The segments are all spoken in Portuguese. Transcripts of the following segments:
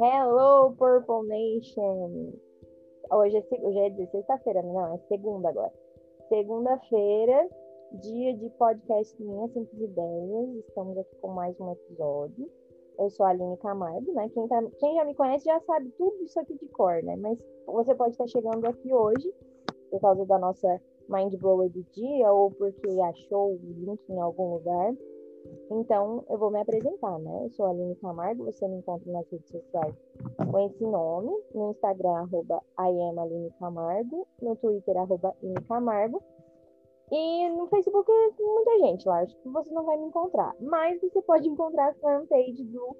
Hello, Purple Nation! Hoje é, hoje é sexta-feira, não, é segunda agora. Segunda-feira, dia de podcast Minhas Simples Ideias. Estamos aqui com mais um episódio. Eu sou a Aline Camargo, né? Quem, tá, quem já me conhece já sabe tudo isso aqui de cor, né? Mas você pode estar chegando aqui hoje por causa da nossa Mind Blower do dia ou porque achou o link em algum lugar. Então, eu vou me apresentar, né? Eu sou a Aline Camargo, você me encontra nas redes sociais com esse nome, no Instagram, arroba Camargo, no Twitter, arroba Camargo, e no Facebook, muita gente lá, acho que você não vai me encontrar, mas você pode encontrar a fanpage do,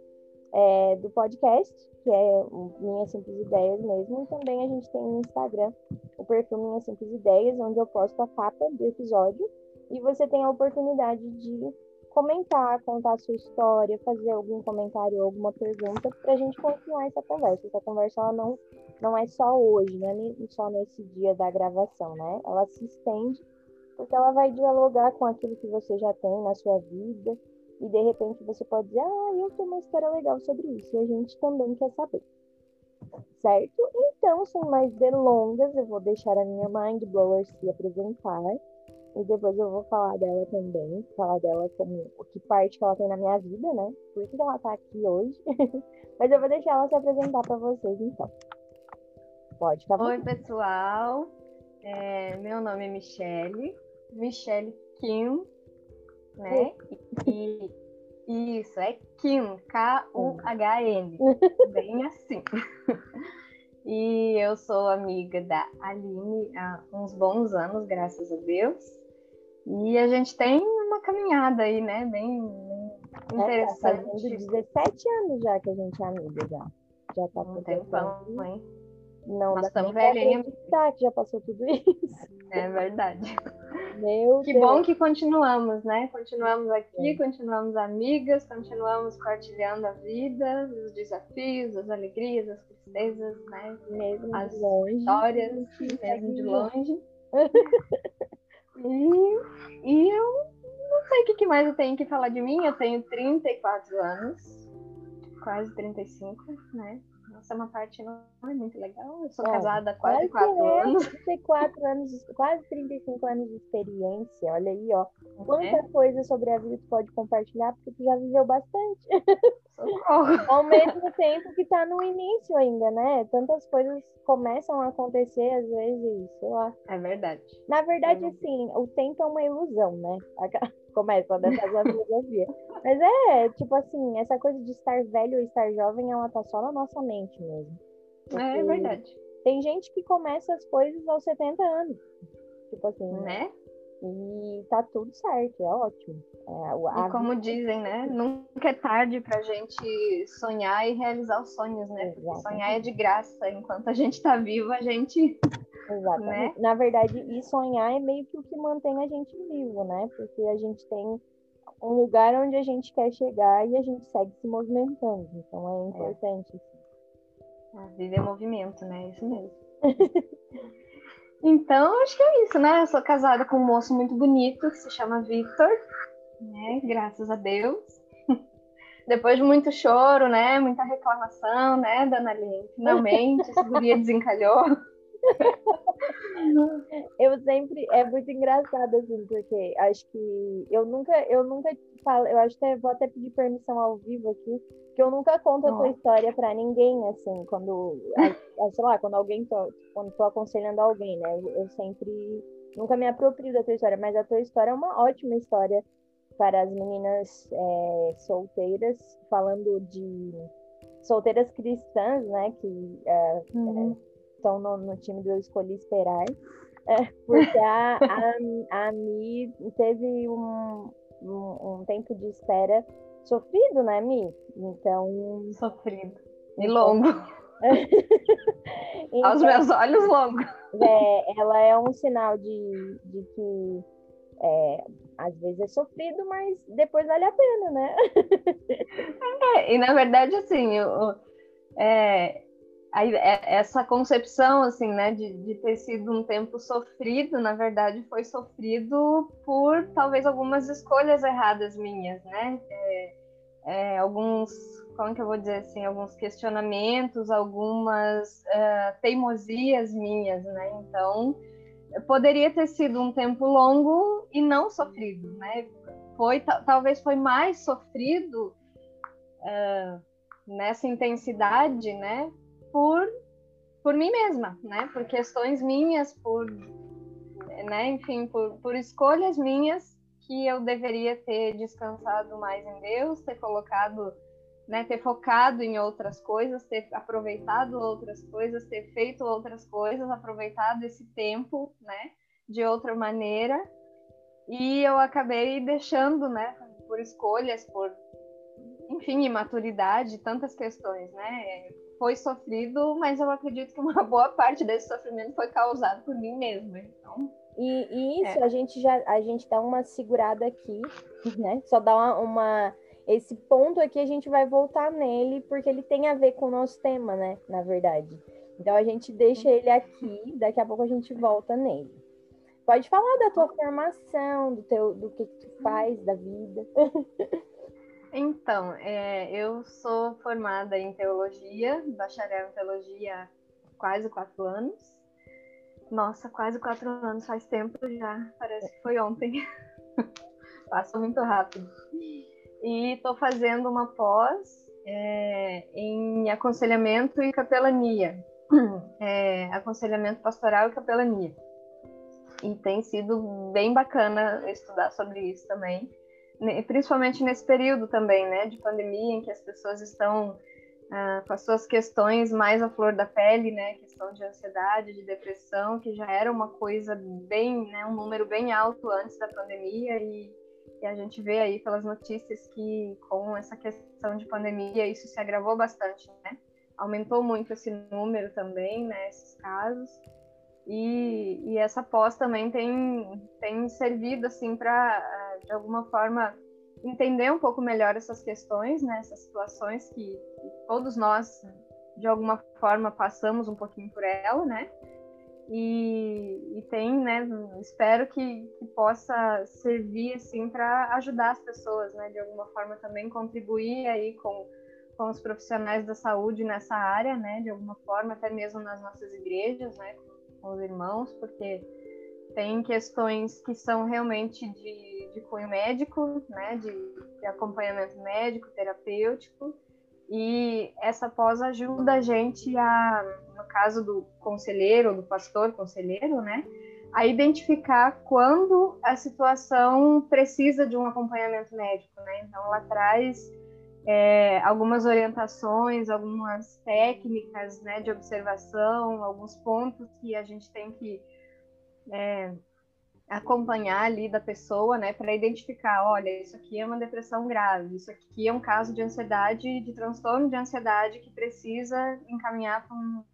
é, do podcast, que é Minhas Simples Ideias mesmo, e também a gente tem no Instagram o perfil Minhas Simples Ideias, onde eu posto a capa do episódio, e você tem a oportunidade de comentar, contar a sua história, fazer algum comentário ou alguma pergunta para a gente continuar essa conversa. Essa conversa ela não, não é só hoje, não é só nesse dia da gravação, né? Ela se estende porque ela vai dialogar com aquilo que você já tem na sua vida e de repente você pode dizer, ah, eu tenho uma história legal sobre isso e a gente também quer saber. Certo? Então, sem mais delongas, eu vou deixar a minha Mind Blower se apresentar e depois eu vou falar dela também, falar dela como que parte que ela tem na minha vida, né? Por que ela tá aqui hoje. Mas eu vou deixar ela se apresentar para vocês então. Pode ficar Oi, pessoal. É, meu nome é Michele. Michele Kim, né? E, e isso, é Kim, K-U-H-N. Bem assim. E eu sou amiga da Aline há uns bons anos, graças a Deus. E a gente tem uma caminhada aí, né? Bem, bem interessante. É, tá 17 anos já que a gente é amiga já. Já tá um tempão, hein? Não, Nós estamos velhinhos. Tá, que já passou tudo isso. É verdade. Meu que Deus. bom que continuamos, né? Continuamos aqui, continuamos amigas, continuamos compartilhando a vida, os desafios, as alegrias, as tristezas, né? Mesmo as de longe. histórias, mesmo de longe. E, e eu não sei o que mais eu tenho que falar de mim. Eu tenho 34 anos, quase 35, né? Nossa, é uma parte não é muito legal. Eu sou é, casada há quase 4 é, anos. 34 anos, quase 35 anos de experiência. Olha aí, ó. Quanta é. coisa sobre a vida tu pode compartilhar, porque tu já viveu bastante. Ao mesmo tempo que tá no início ainda, né? Tantas coisas começam a acontecer, às vezes, sei lá. É verdade. Na verdade, é sim, o tempo é uma ilusão, né? Começa a fazer a filosofia. Mas é, tipo assim, essa coisa de estar velho ou estar jovem, ela tá só na nossa mente mesmo. é verdade. Tem gente que começa as coisas aos 70 anos. Tipo assim. Né? E tá tudo certo, é ótimo. É, e como vida... dizem, né? Nunca é tarde pra gente sonhar e realizar os sonhos, né? Porque sonhar é de graça. Enquanto a gente tá vivo, a gente. Exatamente. Né? Na verdade, e sonhar é meio que o que mantém a gente vivo, né? Porque a gente tem um lugar onde a gente quer chegar e a gente segue se movimentando. Então é, é. importante. É. A vida é movimento, né? Isso mesmo. Então, acho que é isso, né? Eu sou casada com um moço muito bonito que se chama Victor, né? Graças a Deus. Depois de muito choro, né? Muita reclamação, né, Dona Aline? Finalmente, esse guria desencalhou. eu sempre é muito engraçado assim, porque acho que eu nunca eu nunca falo, eu acho que vou até pedir permissão ao vivo aqui, que eu nunca conto a tua história para ninguém assim, quando sei lá, quando alguém tô, quando tô aconselhando alguém, né? Eu, eu sempre nunca me aproprio da tua história, mas a tua história é uma ótima história para as meninas é, solteiras, falando de solteiras cristãs, né? Que é, uhum. é, estão no, no time do Eu Escolhi Esperar, é, porque a, a, a Mi teve um, um, um, tempo de espera sofrido, né, Mi? Então. Sofrido. E então, longo. então, Aos meus olhos, longo. É, ela é um sinal de, de que é, às vezes é sofrido, mas depois vale a pena, né? é, e na verdade, assim, eu, é, é, essa concepção, assim, né, de, de ter sido um tempo sofrido, na verdade, foi sofrido por talvez algumas escolhas erradas minhas, né? É, é, alguns, como que eu vou dizer assim, alguns questionamentos, algumas é, teimosias minhas, né? Então, poderia ter sido um tempo longo e não sofrido, né? Foi, talvez foi mais sofrido uh, nessa intensidade, né? Por, por mim mesma, né? Por questões minhas, por, né? Enfim, por, por escolhas minhas que eu deveria ter descansado mais em Deus, ter colocado né, ter focado em outras coisas, ter aproveitado outras coisas, ter feito outras coisas, aproveitado esse tempo, né, de outra maneira. E eu acabei deixando, né, por escolhas, por enfim, imaturidade, tantas questões, né? Foi sofrido, mas eu acredito que uma boa parte desse sofrimento foi causado por mim mesma. Então, e, e isso é. a gente já a gente dá uma segurada aqui, né? Só dá uma, uma esse ponto aqui a gente vai voltar nele porque ele tem a ver com o nosso tema, né? Na verdade. Então a gente deixa ele aqui, daqui a pouco a gente volta nele. Pode falar da tua formação, do teu, do que tu faz da vida. Então, é, eu sou formada em teologia, bacharel em teologia há quase quatro anos. Nossa, quase quatro anos, faz tempo já, parece que foi ontem. Passou muito rápido e estou fazendo uma pós é, em aconselhamento e capelania, é, aconselhamento pastoral e capelania. E tem sido bem bacana estudar sobre isso também, principalmente nesse período também, né, de pandemia, em que as pessoas estão ah, com as suas questões mais à flor da pele, né, questão de ansiedade, de depressão, que já era uma coisa bem, né, um número bem alto antes da pandemia e e a gente vê aí pelas notícias que com essa questão de pandemia isso se agravou bastante, né? Aumentou muito esse número também, né? Esses casos. E, e essa pós também tem, tem servido assim para de alguma forma entender um pouco melhor essas questões, né? Essas situações que, todos nós de alguma forma passamos um pouquinho por ela, né? E, e, tem, né, espero que, que possa servir, assim, para ajudar as pessoas, né, de alguma forma também contribuir aí com, com os profissionais da saúde nessa área, né, de alguma forma, até mesmo nas nossas igrejas, né, com os irmãos, porque tem questões que são realmente de, de cunho médico, né, de, de acompanhamento médico, terapêutico, e essa pós ajuda a gente a, no caso do conselheiro, do pastor conselheiro, né, a identificar quando a situação precisa de um acompanhamento médico, né? Então ela traz é, algumas orientações, algumas técnicas, né, de observação, alguns pontos que a gente tem que é, acompanhar ali da pessoa, né, para identificar, olha, isso aqui é uma depressão grave, isso aqui é um caso de ansiedade, de transtorno de ansiedade que precisa encaminhar para um,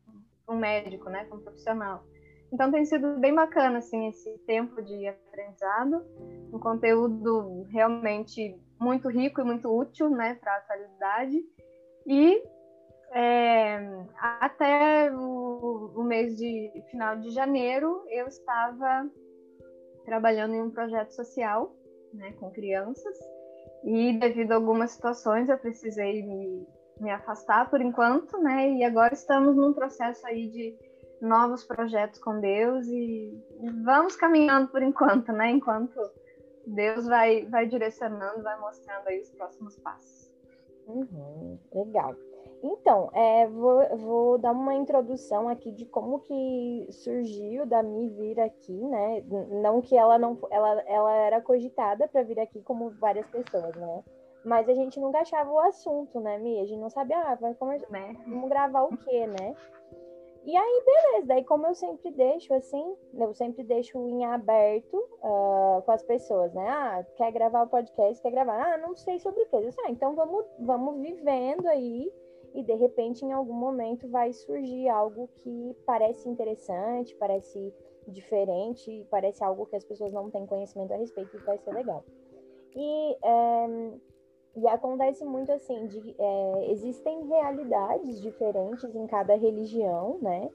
um, médico, né, para um profissional. Então tem sido bem bacana assim esse tempo de aprendizado, um conteúdo realmente muito rico e muito útil, né, para a atualidade. E é, até o, o mês de final de janeiro eu estava trabalhando em um projeto social, né, com crianças, e devido a algumas situações eu precisei me, me afastar por enquanto, né, e agora estamos num processo aí de novos projetos com Deus e, vamos caminhando por enquanto, né, enquanto Deus vai, vai direcionando, vai mostrando aí os próximos passos. Uhum, legal. Então, é, vou, vou, dar uma introdução aqui de como que surgiu da Mi vir aqui, né? Não que ela não ela, ela era cogitada para vir aqui como várias pessoas, né? Mas a gente nunca achava o assunto, né, Mi? A gente não sabia, ah, vai conversar, né? vamos gravar o quê, né? E aí, beleza. Daí, como eu sempre deixo, assim, eu sempre deixo em aberto uh, com as pessoas, né? Ah, quer gravar o podcast? Quer gravar? Ah, não sei sobre o disse, ah, então vamos, vamos vivendo aí e de repente em algum momento vai surgir algo que parece interessante, parece diferente, parece algo que as pessoas não têm conhecimento a respeito e vai ser legal. E é, E acontece muito assim, de, é, existem realidades diferentes em cada religião, né?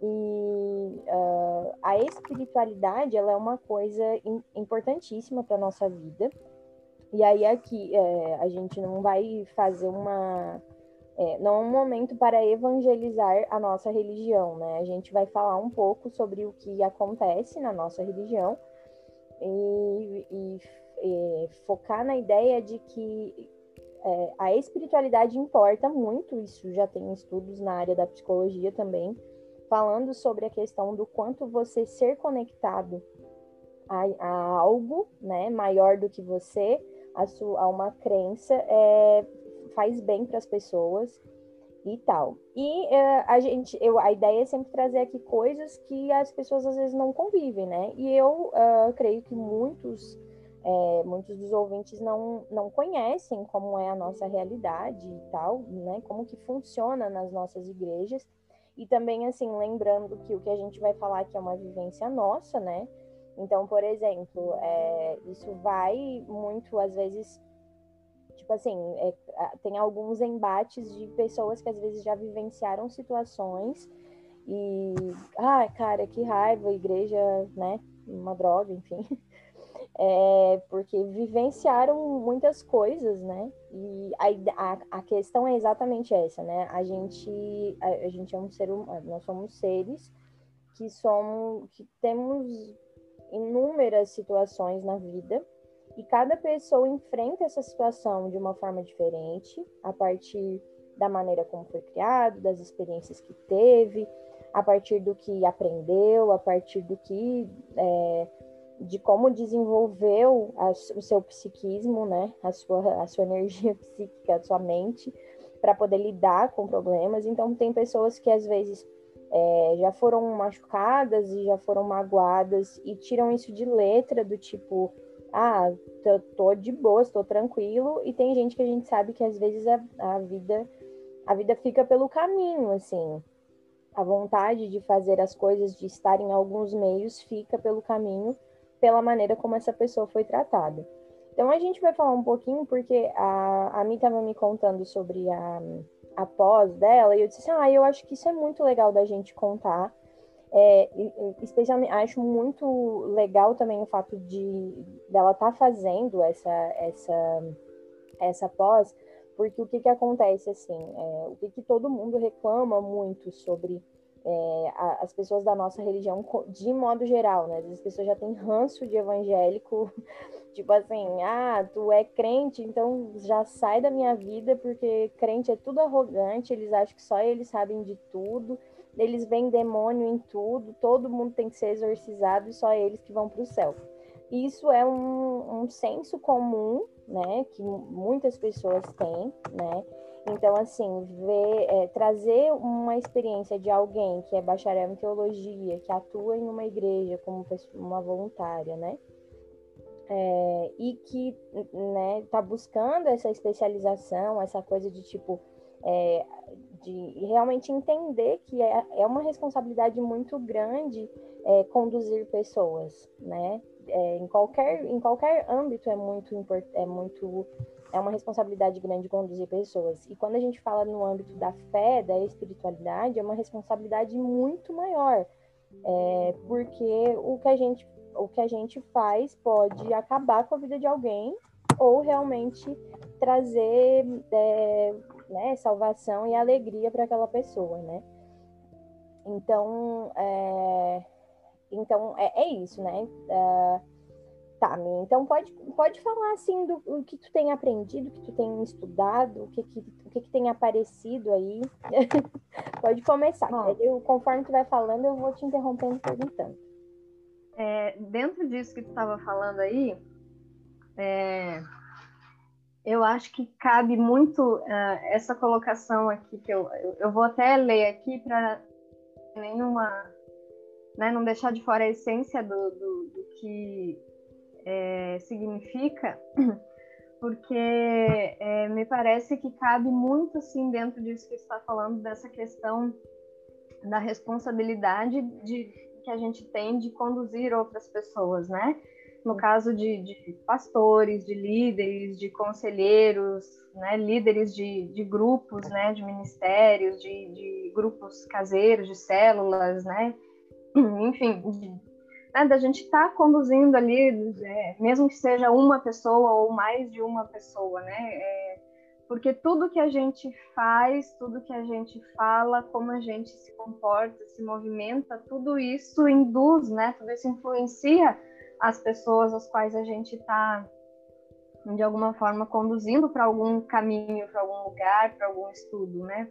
E uh, a espiritualidade, ela é uma coisa importantíssima para nossa vida. E aí aqui é, a gente não vai fazer uma é, não é um momento para evangelizar a nossa religião, né? A gente vai falar um pouco sobre o que acontece na nossa religião e, e, e focar na ideia de que é, a espiritualidade importa muito, isso já tem estudos na área da psicologia também, falando sobre a questão do quanto você ser conectado a, a algo né, maior do que você, a, sua, a uma crença, é, faz bem para as pessoas e tal. E uh, a gente, eu, a ideia é sempre trazer aqui coisas que as pessoas às vezes não convivem, né? E eu uh, creio que muitos, é, muitos dos ouvintes não, não conhecem como é a nossa realidade e tal, né? Como que funciona nas nossas igrejas. E também, assim, lembrando que o que a gente vai falar aqui é uma vivência nossa, né? Então, por exemplo, é, isso vai muito, às vezes, Tipo assim, é, tem alguns embates de pessoas que às vezes já vivenciaram situações e, ah, cara, que raiva, igreja, né? Uma droga, enfim. É, porque vivenciaram muitas coisas, né? E a, a, a, questão é exatamente essa, né? A gente, a, a gente é um ser humano, nós somos seres que somos, que temos inúmeras situações na vida e cada pessoa enfrenta essa situação de uma forma diferente, a partir da maneira como foi criado, das experiências que teve, a partir do que aprendeu, a partir do que é, de como desenvolveu a, o seu psiquismo, né, a sua, a sua energia psíquica, a sua mente, para poder lidar com problemas. Então, tem pessoas que às vezes é, já foram machucadas e já foram magoadas e tiram isso de letra, do tipo, ah, tô, tô de boa, estou tranquilo, e tem gente que a gente sabe que às vezes a, a vida a vida fica pelo caminho, assim. A vontade de fazer as coisas, de estar em alguns meios, fica pelo caminho, pela maneira como essa pessoa foi tratada. Então a gente vai falar um pouquinho, porque a, a Mi estava me contando sobre a, a pós dela, e eu disse assim, ah, eu acho que isso é muito legal da gente contar, é, especialmente, acho muito legal também o fato de dela estar tá fazendo essa, essa, essa pós, porque o que, que acontece, assim, é, o que, que todo mundo reclama muito sobre é, a, as pessoas da nossa religião, de modo geral, né? As pessoas já têm ranço de evangélico, tipo assim, ah, tu é crente, então já sai da minha vida, porque crente é tudo arrogante, eles acham que só eles sabem de tudo, eles veem demônio em tudo, todo mundo tem que ser exorcizado e só eles que vão para o céu. Isso é um, um senso comum, né, que muitas pessoas têm, né, então, assim, ver, é, trazer uma experiência de alguém que é bacharel em teologia, que atua em uma igreja como uma voluntária, né? É, e que né, tá buscando essa especialização, essa coisa de tipo, é, de realmente entender que é, é uma responsabilidade muito grande é, conduzir pessoas, né? É, em, qualquer, em qualquer âmbito é muito, é muito é uma responsabilidade grande conduzir pessoas. E quando a gente fala no âmbito da fé, da espiritualidade, é uma responsabilidade muito maior. É, porque o que, a gente, o que a gente faz pode acabar com a vida de alguém ou realmente trazer é, né, salvação e alegria para aquela pessoa, né? Então, é, então é, é isso, né? É, tá, então pode, pode falar assim do, que tu tem aprendido, o que tu tem estudado, o que, que, o que, que tem aparecido aí. pode começar. Eu, conforme tu vai falando, eu vou te interrompendo perguntando. É, dentro disso que tu estava falando aí, é, eu acho que cabe muito uh, essa colocação aqui que eu, eu, vou até ler aqui para nenhuma né, não deixar de fora a essência do, do, do que é, significa, porque é, me parece que cabe muito assim dentro disso que está falando dessa questão da responsabilidade de que a gente tem de conduzir outras pessoas, né? No caso de, de pastores, de líderes, de conselheiros, né, líderes de, de grupos, né, de ministérios, de, de grupos caseiros, de células, né, enfim, de, né, da gente estar tá conduzindo ali, é, mesmo que seja uma pessoa ou mais de uma pessoa, né, é, porque tudo que a gente faz, tudo que a gente fala, como a gente se comporta, se movimenta, tudo isso induz, né, tudo isso influencia as pessoas às quais a gente está de alguma forma conduzindo para algum caminho, para algum lugar, para algum estudo, né?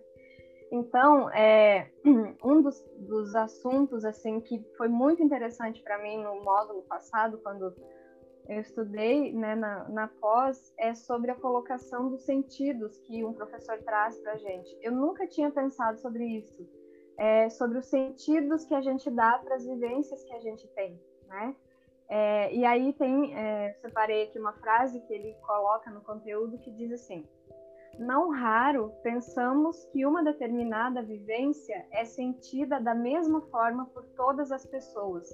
Então, é, um dos, dos, assuntos assim que foi muito interessante para mim no módulo passado, quando eu estudei né, na, na pós, é sobre a colocação dos sentidos que um professor traz para a gente. Eu nunca tinha pensado sobre isso, é, sobre os sentidos que a gente dá para as vivências que a gente tem, né? É, e aí tem, é, separei aqui uma frase que ele coloca no conteúdo que diz assim: não raro pensamos que uma determinada vivência é sentida da mesma forma por todas as pessoas,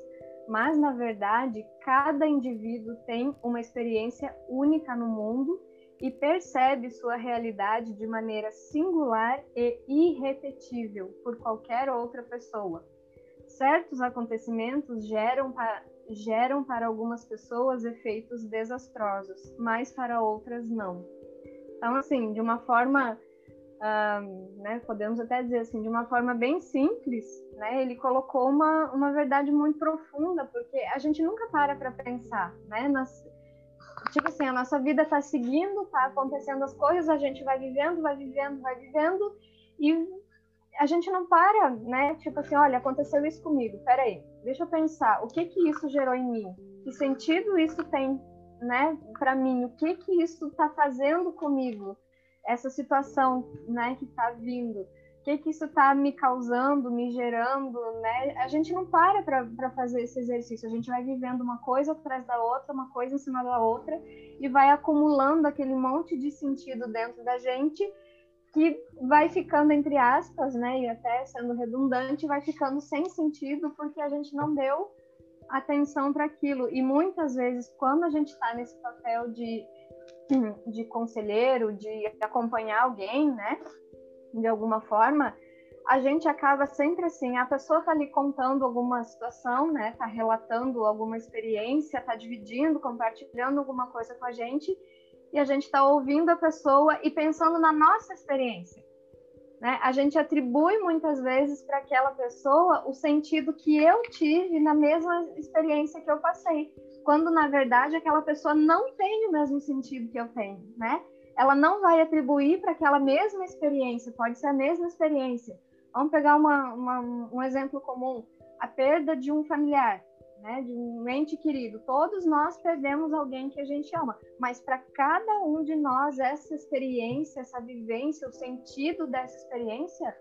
mas na verdade cada indivíduo tem uma experiência única no mundo e percebe sua realidade de maneira singular e irrepetível por qualquer outra pessoa. Certos acontecimentos geram para, geram para algumas pessoas efeitos desastrosos, mas para outras não. Então, assim, de uma forma, um, né, podemos até dizer assim, de uma forma bem simples, né, ele colocou uma, uma verdade muito profunda, porque a gente nunca para para pensar, né, nas, tipo assim, a nossa vida está seguindo, está acontecendo as coisas, a gente vai vivendo, vai vivendo, vai vivendo, e a gente não para, né? Tipo assim, olha, aconteceu isso comigo, peraí, deixa eu pensar, o que que isso gerou em mim? Que sentido isso tem, né, para mim? O que que isso está fazendo comigo? Essa situação, né, que está vindo? O que que isso está me causando, me gerando, né? A gente não para para fazer esse exercício, a gente vai vivendo uma coisa atrás da outra, uma coisa em cima da outra, e vai acumulando aquele monte de sentido dentro da gente, que vai ficando entre aspas, né, e até sendo redundante, vai ficando sem sentido porque a gente não deu atenção para aquilo. E muitas vezes, quando a gente está nesse papel de, de conselheiro, de acompanhar alguém, né, de alguma forma, a gente acaba sempre assim, a pessoa está ali contando alguma situação, né, está relatando alguma experiência, está dividindo, compartilhando alguma coisa com a gente, e a gente está ouvindo a pessoa e pensando na nossa experiência. Né? A gente atribui muitas vezes para aquela pessoa o sentido que eu tive na mesma experiência que eu passei, quando na verdade aquela pessoa não tem o mesmo sentido que eu tenho, né? Ela não vai atribuir para aquela mesma experiência, pode ser a mesma experiência. Vamos pegar uma, uma, um exemplo comum: a perda de um familiar né, de um ente querido. Todos nós perdemos alguém que a gente ama, mas para cada um de nós essa experiência, essa vivência, o sentido dessa experiência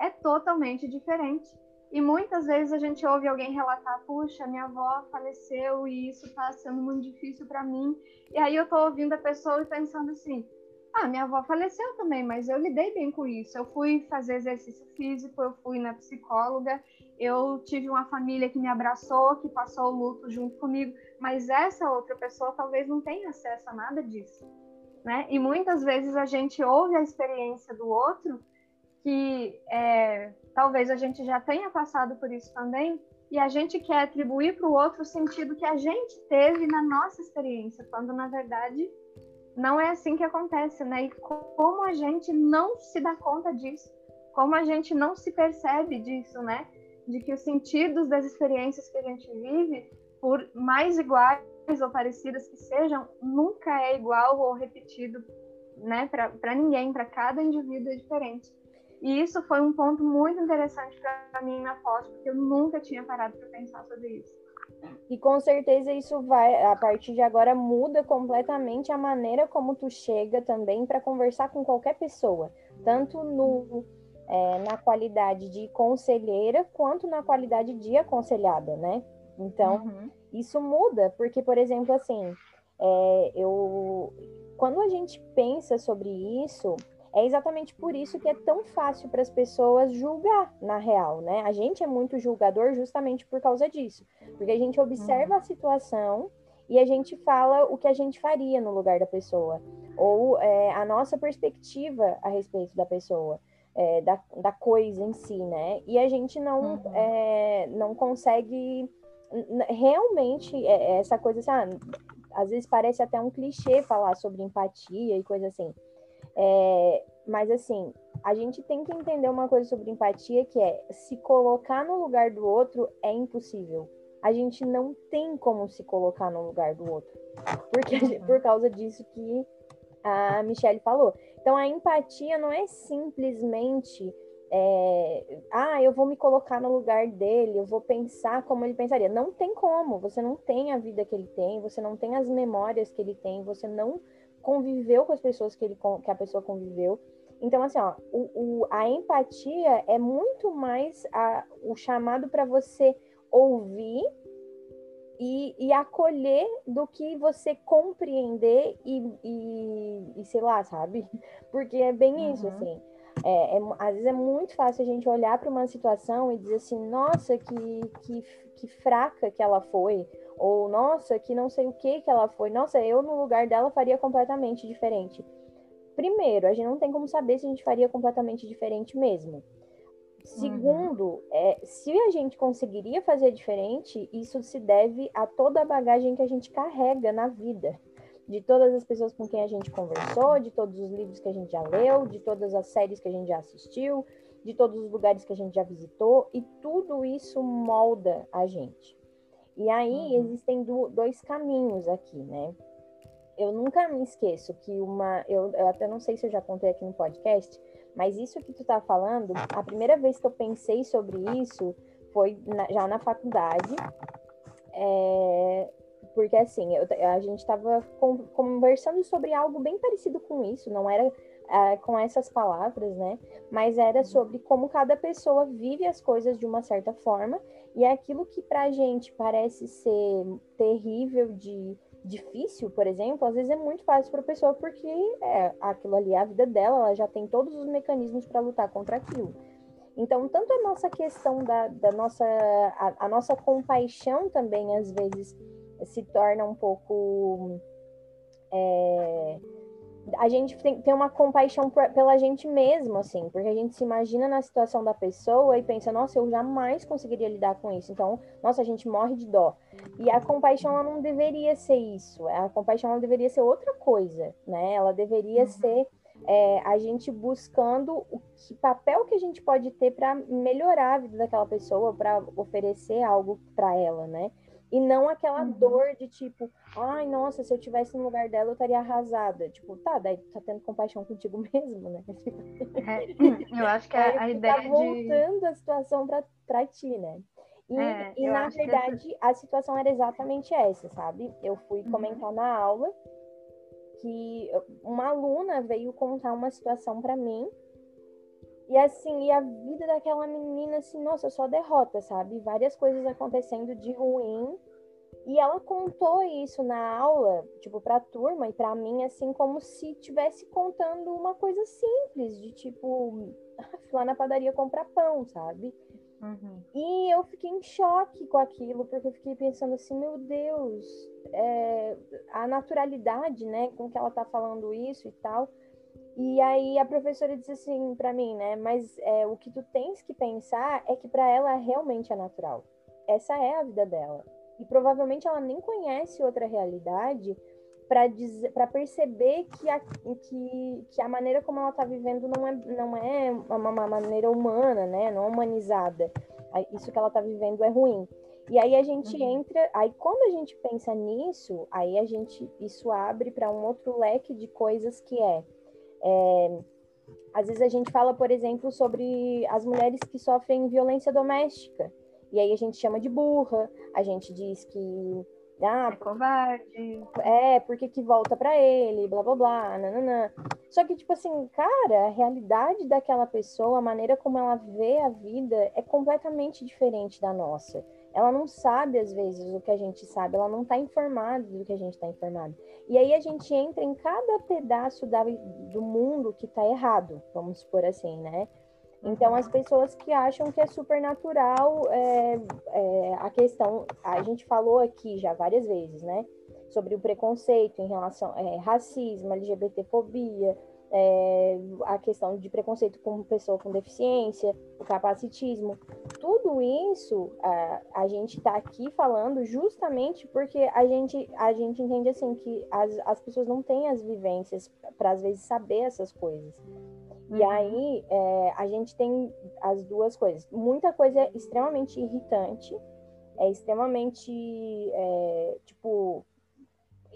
é totalmente diferente. E muitas vezes a gente ouve alguém relatar: puxa, minha avó faleceu e isso está sendo muito difícil para mim. E aí eu estou ouvindo a pessoa e pensando assim: ah, minha avó faleceu também, mas eu lidei bem com isso. Eu fui fazer exercício físico, eu fui na psicóloga, eu tive uma família que me abraçou, que passou o luto junto comigo, mas essa outra pessoa talvez não tenha acesso a nada disso, né? E muitas vezes a gente ouve a experiência do outro, que é, talvez a gente já tenha passado por isso também, e a gente quer atribuir para o outro o sentido que a gente teve na nossa experiência, quando na verdade não é assim que acontece, né? E como a gente não se dá conta disso, como a gente não se percebe disso, né? De que os sentidos das experiências que a gente vive, por mais iguais ou parecidas que sejam, nunca é igual ou repetido, né? Para ninguém, para cada indivíduo é diferente. E isso foi um ponto muito interessante para mim na pós, porque eu nunca tinha parado para pensar sobre isso. E com certeza isso vai, a partir de agora, muda completamente a maneira como tu chega também para conversar com qualquer pessoa, tanto no, é, na qualidade de conselheira quanto na qualidade de aconselhada, né? Então, uhum. isso muda, porque, por exemplo, assim, é, eu, quando a gente pensa sobre isso, é exatamente por isso que é tão fácil para as pessoas julgar, na real, né? A gente é muito julgador justamente por causa disso. Porque a gente observa a situação e a gente fala o que a gente faria no lugar da pessoa, ou é, a nossa perspectiva a respeito da pessoa. É, da, da coisa em si, né? E a gente não, uhum. é, não consegue realmente é, é, essa coisa assim, ah, às vezes parece até um clichê falar sobre empatia e coisa assim. É, mas assim, a gente tem que entender uma coisa sobre empatia que é se colocar no lugar do outro é impossível. A gente não tem como se colocar no lugar do outro. Porque por causa disso que a Michelle falou. Então a empatia não é simplesmente é, ah, eu vou me colocar no lugar dele, eu vou pensar como ele pensaria. Não tem como, você não tem a vida que ele tem, você não tem as memórias que ele tem, você não conviveu com as pessoas que, ele, que a pessoa conviveu. Então, assim, ó, o, o a empatia é muito mais a, o chamado para você ouvir e, e, acolher do que você compreender e, e, e, sei lá, sabe? Porque é bem uhum. isso, assim. É, é, às vezes é muito fácil a gente olhar para uma situação e dizer assim, nossa, que, que, que fraca que ela foi, ou nossa, que não sei o que que ela foi, nossa, eu no lugar dela faria completamente diferente. Primeiro, a gente não tem como saber se a gente faria completamente diferente mesmo. Segundo, uhum. é, se a gente conseguiria fazer diferente, isso se deve a toda a bagagem que a gente carrega na vida de todas as pessoas com quem a gente conversou, de todos os livros que a gente já leu, de todas as séries que a gente já assistiu, de todos os lugares que a gente já visitou, e tudo isso molda a gente. E aí uhum. existem do, dois caminhos aqui, né? Eu nunca me esqueço que uma. Eu, eu até não sei se eu já contei aqui no podcast, mas isso que tu tá falando, a primeira vez que eu pensei sobre isso foi na, já na faculdade. É, porque assim, eu, a gente estava conversando sobre algo bem parecido com isso, não era uh, com essas palavras, né? Mas era uhum. sobre como cada pessoa vive as coisas de uma certa forma, e é aquilo que pra gente parece ser terrível de difícil, por exemplo, às vezes é muito fácil para a pessoa porque é, aquilo ali é a vida dela, ela já tem todos os mecanismos para lutar contra aquilo. Então, tanto a nossa questão da, da nossa, a, a nossa compaixão também, às vezes, se torna um pouco. É, a gente tem, tem uma compaixão pela gente mesmo, assim, porque a gente se imagina na situação da pessoa e pensa, nossa, eu jamais conseguiria lidar com isso. Então, nossa, a gente morre de dó. E a compaixão, ela não deveria ser isso. A compaixão, ela deveria ser outra coisa, né? Ela deveria uhum. ser é, a gente buscando o que papel que a gente pode ter para melhorar a vida daquela pessoa, para oferecer algo para ela, né? E não aquela uhum. dor de tipo, ai, nossa, se eu tivesse no lugar dela, eu estaria arrasada. Tipo, tá, daí tu tá tendo compaixão contigo mesmo, né? É, eu acho que a, a ideia. Tá voltando de... a situação pra, pra ti, né? E, é, e na verdade, que... a situação era exatamente essa, sabe? Eu fui uhum. comentar na aula que uma aluna veio contar uma situação para mim e assim, e a vida daquela menina, assim, nossa, só derrota, sabe? Várias coisas acontecendo de ruim. E ela contou isso na aula, tipo, pra turma e pra mim, assim, como se tivesse contando uma coisa simples, de tipo, lá na padaria comprar pão, sabe? Uhum. E eu fiquei em choque com aquilo, porque eu fiquei pensando assim, meu Deus, é, a naturalidade, né, com que ela tá falando isso e tal. E aí a professora disse assim para mim, né? Mas é, o que tu tens que pensar é que para ela realmente é natural. Essa é a vida dela. E provavelmente ela nem conhece outra realidade para perceber que a, que, que a maneira como ela está vivendo não é, não é uma, uma, maneira humana, né? Não é humanizada. Isso que ela está vivendo é ruim. E aí a gente uhum. entra, aí quando a gente pensa nisso, aí a gente isso abre para um outro leque de coisas que é é, às vezes a gente fala, por exemplo, sobre as mulheres que sofrem violência doméstica. E aí a gente chama de burra, a gente diz que. Ah, é covarde. É, porque que volta para ele, blá blá blá, nananã. Só que, tipo assim, cara, a realidade daquela pessoa, a maneira como ela vê a vida é completamente diferente da nossa ela não sabe às vezes o que a gente sabe, ela não está informada do que a gente está informado. E aí a gente entra em cada pedaço da, do mundo que está errado, vamos supor assim, né? Então as pessoas que acham que é supernatural é, é, a questão, a gente falou aqui já várias vezes, né? sobre o preconceito em relação é, racismo, LGBTfobia, é, a questão de preconceito com pessoa com deficiência, o capacitismo. Tudo isso a, a gente está aqui falando justamente porque a gente, a gente entende assim que as, as pessoas não têm as vivências para às vezes saber essas coisas. E uhum. aí é, a gente tem as duas coisas. Muita coisa é extremamente irritante, é extremamente é, tipo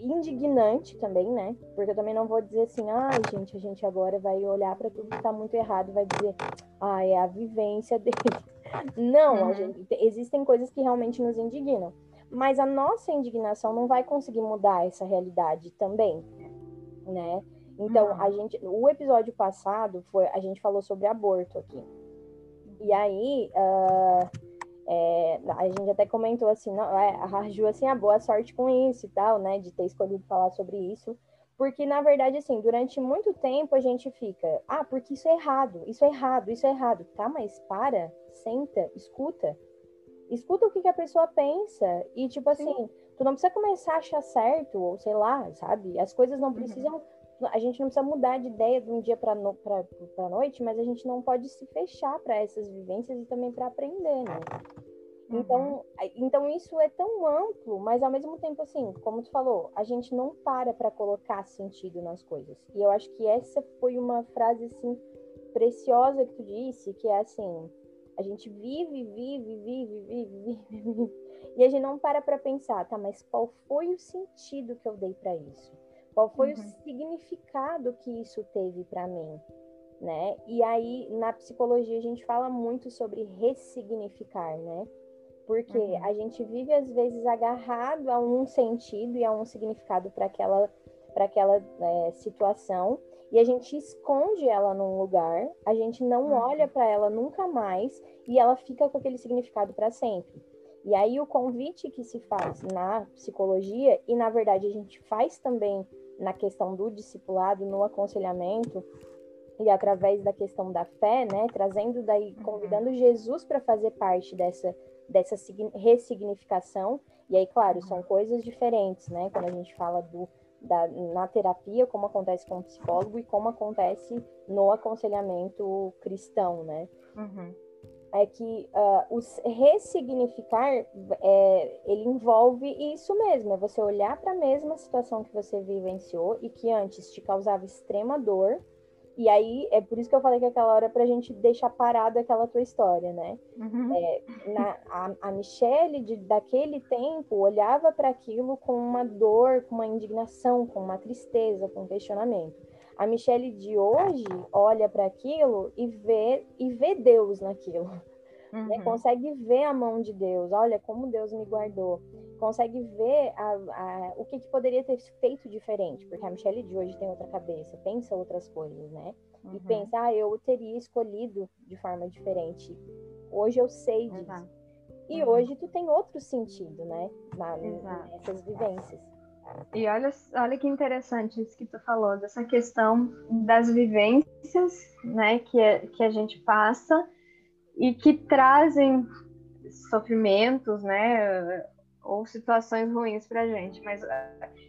indignante também, né? Porque eu também não vou dizer assim, ai, ah, gente, a gente agora vai olhar para tudo que tá muito errado e vai dizer, ah, é a vivência dele. Não, uhum. gente, existem coisas que realmente nos indignam. Mas a nossa indignação não vai conseguir mudar essa realidade também, né? Então, uhum. a gente, o episódio passado foi, a gente falou sobre aborto aqui. E aí, uh, é, a gente até comentou assim, não, é, a Ju, assim, a boa sorte com isso e tal, né, de ter escolhido falar sobre isso, porque, na verdade, assim, durante muito tempo a gente fica, ah, porque isso é errado, isso é errado, isso é errado, tá, mas para, senta, escuta, escuta o que, que a pessoa pensa, e, tipo assim, Sim. tu não precisa começar a achar certo, ou sei lá, sabe, as coisas não uhum. precisam uhum a gente não precisa mudar de ideia de um dia para no, a noite, mas a gente não pode se fechar para essas vivências e também para aprender, né? Uhum. Então, então isso é tão amplo, mas ao mesmo tempo assim, como tu falou, a gente não para para colocar sentido nas coisas. E eu acho que essa foi uma frase assim preciosa que tu disse, que é assim, a gente vive, vive, vive, vive, vive, vive e a gente não para para pensar, tá, mas qual foi o sentido que eu dei para isso? Qual foi uhum. o significado que isso teve para mim? Né? E aí, na psicologia, a gente fala muito sobre ressignificar, né? Porque uhum. a gente vive, às vezes, agarrado a um sentido e a um significado para aquela, pra aquela é, situação, e a gente esconde ela num lugar, a gente não uhum. olha para ela nunca mais, e ela fica com aquele significado para sempre. E aí, o convite que se faz na psicologia, e na verdade a gente faz também na questão do discipulado, no aconselhamento, e através da questão da fé, né, trazendo daí, uhum. convidando Jesus para fazer parte dessa, dessa ressignificação. E aí, claro, uhum. são coisas diferentes, né, quando a gente fala do, da, na terapia, como acontece com o psicólogo e como acontece no aconselhamento cristão, né? Uhum é que uh, o ressignificar é, ele envolve isso mesmo, é você olhar para a mesma situação que você vivenciou e que antes te causava extrema dor. E aí é por isso que eu falei que aquela hora é para a gente deixar parado aquela tua história, né? Uhum. É, na, a, a Michelle de, daquele tempo olhava para aquilo com uma dor, com uma indignação, com uma tristeza, com um questionamento. A Michelle de hoje olha para aquilo e vê e vê Deus naquilo. Uhum. Né? Consegue ver a mão de Deus, olha como Deus me guardou. Consegue ver a, a, o que, que, poderia ter feito diferente, porque a Michelle de hoje tem outra cabeça, pensa outras coisas, né? Uhum. E pensa, ah, eu teria escolhido de forma diferente. Hoje eu sei disso. Exato. E uhum. hoje tu tem outro sentido, né? Na, nessas vivências. E olha, olha que interessante isso que tu falou, dessa questão das vivências né, que, a, que a gente passa e que trazem sofrimentos, né, ou situações ruins para a gente. Mas uh,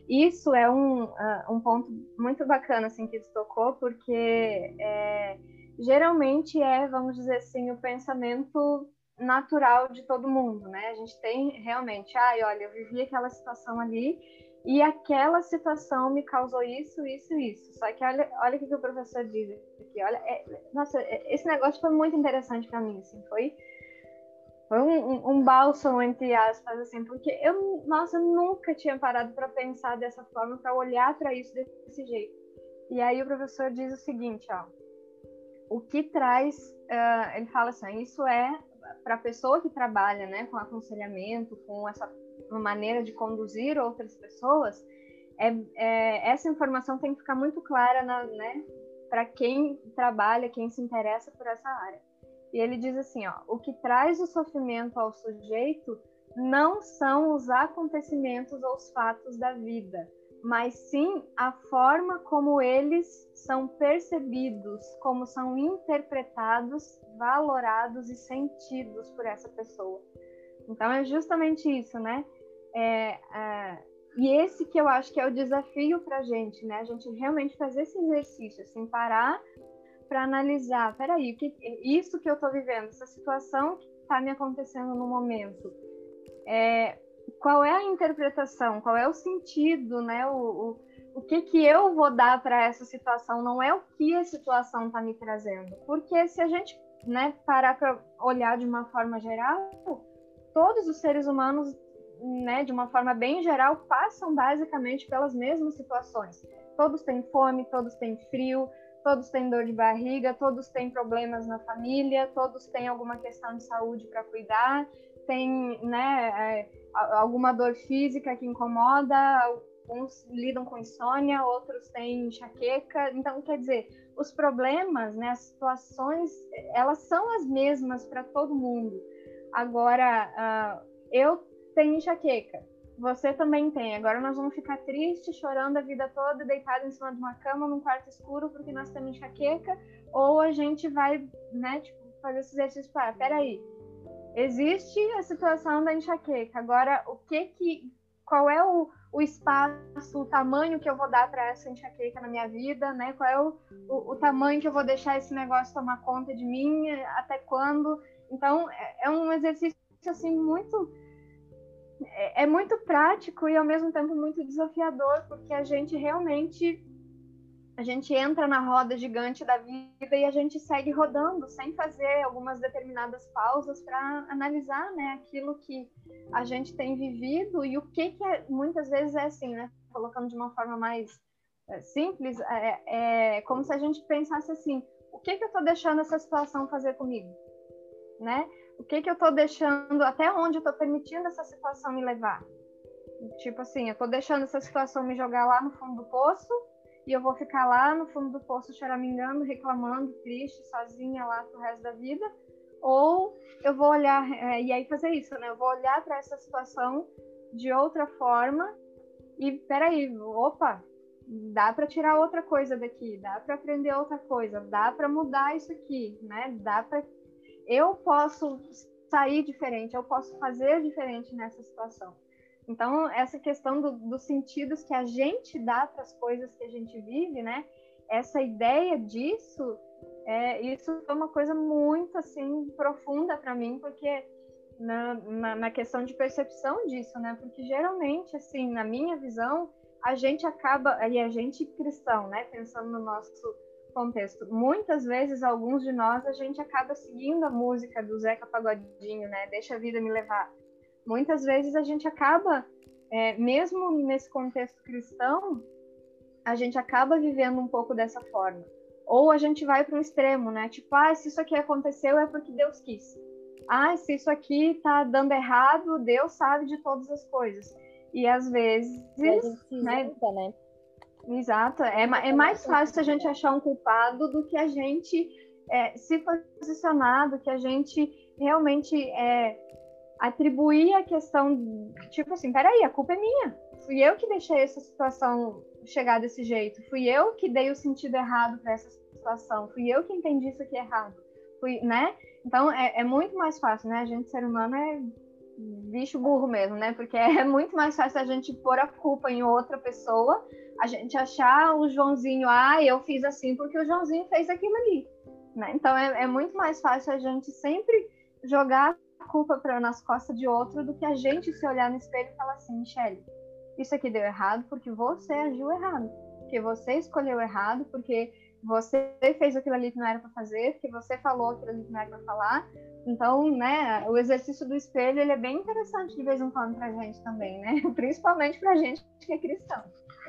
isso é um, uh, um ponto muito bacana assim que tu tocou, porque é, geralmente é, vamos dizer assim, o pensamento natural de todo mundo, né? A gente tem realmente, ai, olha, eu vivi aquela situação ali e aquela situação me causou isso, isso, isso. Só que olha, olha o que o professor diz aqui. Olha, é, nossa, é, esse negócio foi muito interessante para mim, assim, foi foi um, um, bálsamo entre aspas, assim, porque eu, nossa, eu nunca tinha parado para pensar dessa forma, para olhar para isso desse jeito. E aí o professor diz o seguinte, ó, o que traz, uh, ele fala assim, isso é para a pessoa que trabalha, né, com aconselhamento, com essa uma maneira de conduzir outras pessoas, é, é, essa informação tem que ficar muito clara né, para quem trabalha, quem se interessa por essa área. E ele diz assim: ó, o que traz o sofrimento ao sujeito não são os acontecimentos ou os fatos da vida, mas sim a forma como eles são percebidos, como são interpretados, valorados e sentidos por essa pessoa. Então é justamente isso, né? É, é, e esse que eu acho que é o desafio para a gente, né? A gente realmente fazer esse exercício, assim, parar para analisar, peraí, que, isso que eu estou vivendo, essa situação que está me acontecendo no momento, é, qual é a interpretação, qual é o sentido, né? O, o, o que, que eu vou dar para essa situação, não é o que a situação está me trazendo. Porque se a gente né, parar para olhar de uma forma geral, todos os seres humanos, né, de uma forma bem geral, passam basicamente pelas mesmas situações. Todos têm fome, todos têm frio, todos têm dor de barriga, todos têm problemas na família, todos têm alguma questão de saúde para cuidar, tem né, é, alguma dor física que incomoda, uns lidam com insônia, outros têm enxaqueca. Então, quer dizer, os problemas, né, as situações, elas são as mesmas para todo mundo. Agora, uh, eu tenho enxaqueca, você também tem. Agora nós vamos ficar tristes, chorando a vida toda, deitado em cima de uma cama, num quarto escuro, porque nós temos enxaqueca, ou a gente vai, né, tipo, fazer esse exercício para, peraí, existe a situação da enxaqueca. Agora, o que que, qual é o, o espaço, o tamanho que eu vou dar para essa enxaqueca na minha vida, né? Qual é o, o, o, tamanho que eu vou deixar esse negócio tomar conta de mim, até quando? Então, é, é um exercício assim muito é, é muito prático e ao mesmo tempo muito desafiador, porque a gente realmente a gente entra na roda gigante da vida e a gente segue rodando sem fazer algumas determinadas pausas para analisar, né, aquilo que a gente tem vivido e o que que é, muitas vezes é assim, né, colocando de uma forma mais é, simples, é, é, como se a gente pensasse assim, o que que eu estou deixando essa situação fazer comigo, né? O que que eu estou deixando, até onde eu estou permitindo essa situação me levar? Tipo assim, eu estou deixando essa situação me jogar lá no fundo do poço e eu vou ficar lá no fundo do poço choramingando, reclamando, triste, sozinha lá pro resto da vida, ou eu vou olhar, é, e aí fazer isso, né? Eu vou olhar para essa situação de outra forma e peraí, opa, dá para tirar outra coisa daqui, dá para aprender outra coisa, dá para mudar isso aqui, né? Dá para eu posso sair diferente, eu posso fazer diferente nessa situação. Então, essa questão do, dos sentidos que a gente dá para as coisas que a gente vive, né? Essa ideia disso, é, isso foi uma coisa muito, assim, profunda para mim, porque na, na, na, questão de percepção disso, né? Porque geralmente, assim, na minha visão, a gente acaba, e a gente cristão, né? Pensando no nosso contexto, muitas vezes, alguns de nós, a gente acaba seguindo a música do Zeca Pagodinho, né? Deixa a vida me levar muitas vezes a gente acaba, é, mesmo nesse contexto cristão, a gente acaba vivendo um pouco dessa forma. Ou a gente vai para um extremo, né? Tipo, ah, se isso aqui aconteceu é porque Deus quis. Ah, se isso aqui tá dando errado, Deus sabe de todas as coisas. E às vezes, né? né? Exato. É, é mais fácil a gente achar um culpado do que a gente é, se posicionar, do que a gente realmente é, atribuir a questão, tipo assim, peraí, a culpa é minha. Fui eu que deixei essa situação chegar desse jeito. Fui eu que dei o sentido errado para essa situação. Fui eu que entendi isso aqui errado. Fui, né? Então é, é, muito mais fácil, né? A gente, ser humano, é bicho burro mesmo, né? Porque é muito mais fácil a gente pôr a culpa em outra pessoa, a gente achar o Joãozinho, ah, eu fiz assim porque o Joãozinho fez aquilo ali. Né? Então é, é muito mais fácil a gente sempre jogar culpa pra, nas costas de outro do que a gente se olhar no espelho e falar assim, Michelle, isso aqui deu errado porque você agiu errado, porque você escolheu errado, porque você fez aquilo ali que não era para fazer, porque você falou aquilo ali que não era para falar. Então, né, o exercício do espelho ele é bem interessante de vez em quando para gente também, né? Principalmente para gente que é cristão.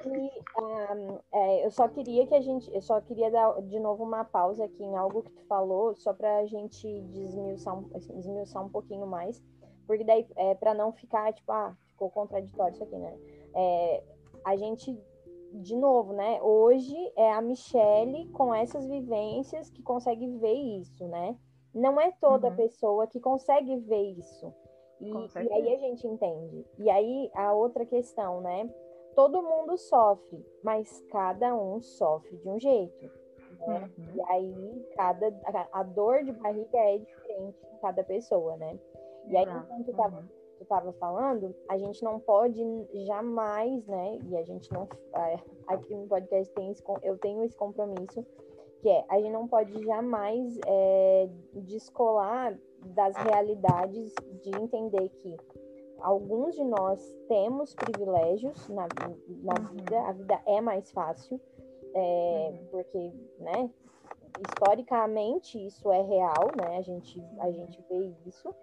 E um, é, eu só queria que a gente, eu só queria dar de novo uma pausa aqui em algo que tu falou, só para a gente desmiuçar um, desmiuçar um pouquinho mais, porque daí é para não ficar tipo, ah, ficou contraditório isso aqui, né? É, a gente, de novo, né? Hoje é a Michelle com essas vivências que consegue ver isso, né? Não é toda uhum. pessoa que consegue ver isso. E, e aí a gente entende. E aí a outra questão, né? todo mundo sofre, mas cada um sofre de um jeito. Né? Uhum. E aí cada a, dor de barriga é diferente em cada pessoa, né? E aí, enquanto tu tava, uhum. tu estava falando, a gente não pode jamais, né? E a gente não. É, aqui no podcast tem esse, eu tenho esse compromisso, que é a gente não pode jamais é, descolar das realidades de entender que alguns de nós temos privilégios na, na uhum. vida, a vida é mais fácil, é, uhum. porque, né, historicamente isso é real, né, a gente, a gente vê isso.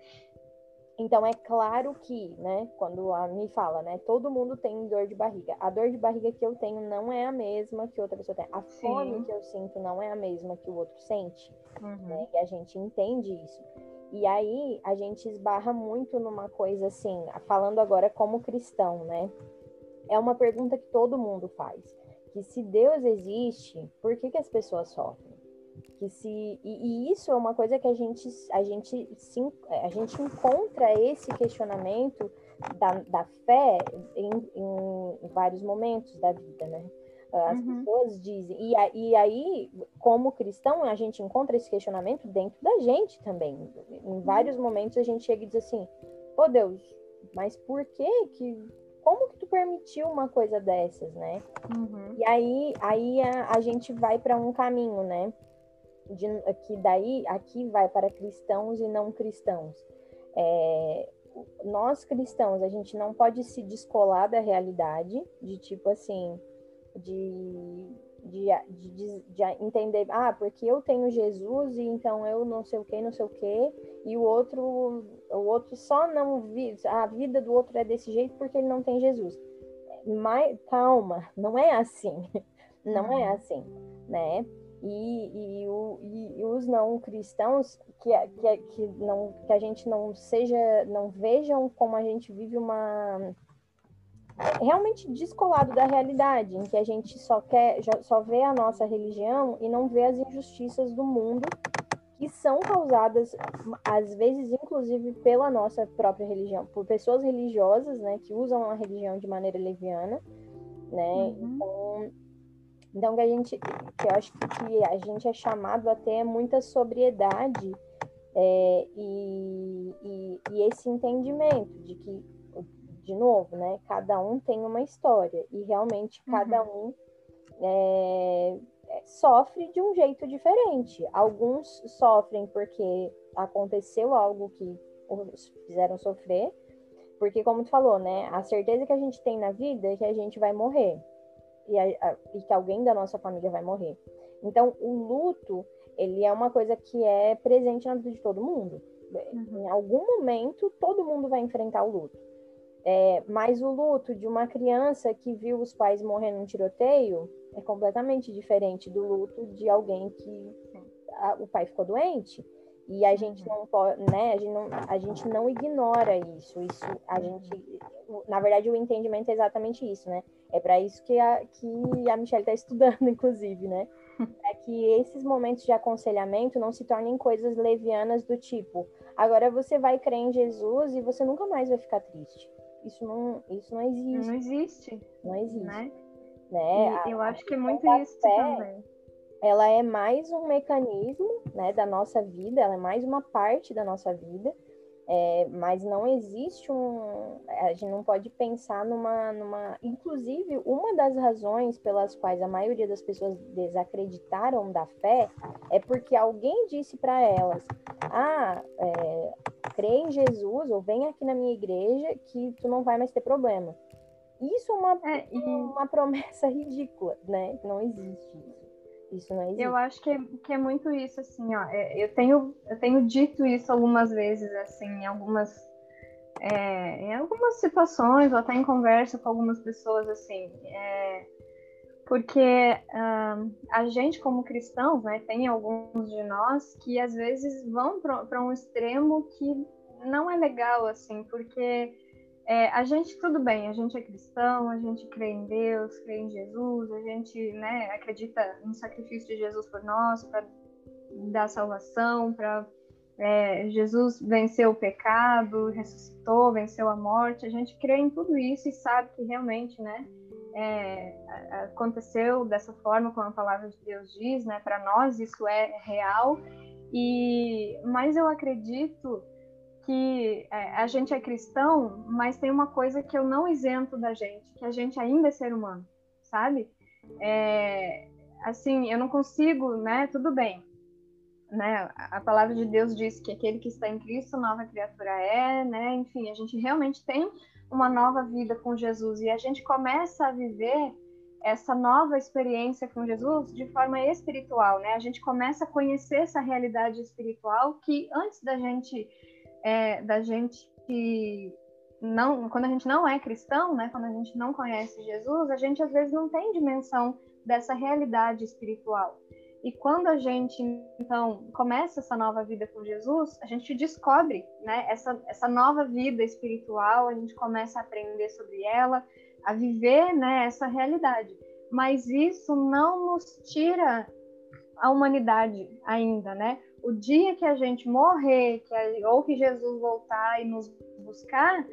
Então é claro que, né, quando a me fala, né, todo mundo tem dor de barriga. A dor de barriga que eu tenho não é a mesma que outra pessoa tem. A Sim. fome que eu sinto não é a mesma que o outro sente. Uhum. Né, e a gente entende isso. E aí a gente esbarra muito numa coisa assim, falando agora como cristão, né? É uma pergunta que todo mundo faz. Que se Deus existe, por que, que as pessoas sofrem? Que se e, e, isso é uma coisa que a gente a gente se, a gente encontra esse questionamento da, da fé em, em vários momentos da vida, né? As uhum. pessoas dizem. E, e aí, como cristão, a gente encontra esse questionamento dentro da gente também. Em vários uhum. momentos a gente chega e diz assim: Pô, Deus, mas por que que. Como que tu permitiu uma coisa dessas, né? Uhum. E aí, aí a, a gente vai para um caminho, né? De, que daí, aqui vai para cristãos e não cristãos. É, nós cristãos, a gente não pode se descolar da realidade, de tipo assim, de, de, de, de, entender, ah, porque eu tenho Jesus e então eu não sei o que, não sei o que, e o outro, o outro só não vive, a vida do outro é desse jeito porque ele não tem Jesus. Mas calma, não é assim, não é uhum. assim, né? E, e, o, e, os não cristãos que, que, que, não, que a gente não seja, não vejam como a gente vive uma realmente descolado da realidade, em que a gente só quer, só vê a nossa religião e não vê as injustiças do mundo que são causadas, às vezes, inclusive, pela nossa própria religião, por pessoas religiosas, né, que usam a religião de maneira leviana, né, uhum. então, então que a gente, que eu acho que a gente é chamado a ter muita sobriedade é, e, e, e esse entendimento de que de novo, né? Cada um tem uma história e realmente cada uhum. um é, é, sofre de um jeito diferente. Alguns sofrem porque aconteceu algo que os fizeram sofrer, porque como tu falou, né? A certeza que a gente tem na vida é que a gente vai morrer e, a, e que alguém da nossa família vai morrer. Então, o luto ele é uma coisa que é presente na vida de todo mundo. Uhum. Em algum momento, todo mundo vai enfrentar o luto. É, mas o luto de uma criança que viu os pais morrendo num tiroteio é completamente diferente do luto de alguém que a, o pai ficou doente. E a gente não pode, né? A gente não, a gente não ignora isso. Isso a gente, na verdade, o entendimento é exatamente isso, né? É para isso que a, que a Michelle está estudando, inclusive, né? É que esses momentos de aconselhamento não se tornem coisas levianas do tipo, agora você vai crer em Jesus e você nunca mais vai ficar triste. Isso não, isso não existe. Não existe. Não existe. Né? né? A, eu acho que é muito isso fé, também. Ela é mais um mecanismo né, da nossa vida, ela é mais uma parte da nossa vida é, mas não existe um. A gente não pode pensar numa, numa. Inclusive, uma das razões pelas quais a maioria das pessoas desacreditaram da fé é porque alguém disse para elas: Ah, é, crê em Jesus ou vem aqui na minha igreja que tu não vai mais ter problema. Isso é uma, é, e... uma promessa ridícula, né? Não existe isso. Isso não existe. Eu acho que é, que é muito isso, assim, ó. É, eu, tenho, eu tenho dito isso algumas vezes, assim, em algumas, é, em algumas situações, ou até em conversa com algumas pessoas, assim. É, porque uh, a gente, como cristãos, né, tem alguns de nós que às vezes vão para um extremo que não é legal, assim, porque é, a gente, tudo bem, a gente é cristão, a gente crê em Deus, crê em Jesus, a gente né, acredita no sacrifício de Jesus por nós, para dar salvação, para é, Jesus venceu o pecado, ressuscitou, venceu a morte. A gente crê em tudo isso e sabe que realmente, né, é, aconteceu dessa forma, como a palavra de Deus diz, né? Para nós isso é real. E mas eu acredito que é, a gente é cristão, mas tem uma coisa que eu não isento da gente, que a gente ainda é ser humano, sabe? É, assim, eu não consigo, né? Tudo bem, né? A palavra de Deus diz que aquele que está em Cristo, nova criatura é, né? Enfim, a gente realmente tem uma nova vida com Jesus e a gente começa a viver essa nova experiência com Jesus de forma espiritual, né? A gente começa a conhecer essa realidade espiritual que antes da gente é, da gente não, quando a gente não é cristão, né? Quando a gente não conhece Jesus, a gente às vezes não tem dimensão dessa realidade espiritual. E quando a gente então começa essa nova vida com Jesus, a gente descobre, né, essa essa nova vida espiritual, a gente começa a aprender sobre ela, a viver, né, essa realidade. Mas isso não nos tira a humanidade ainda, né? O dia que a gente morrer, que a, ou que Jesus voltar e nos buscar,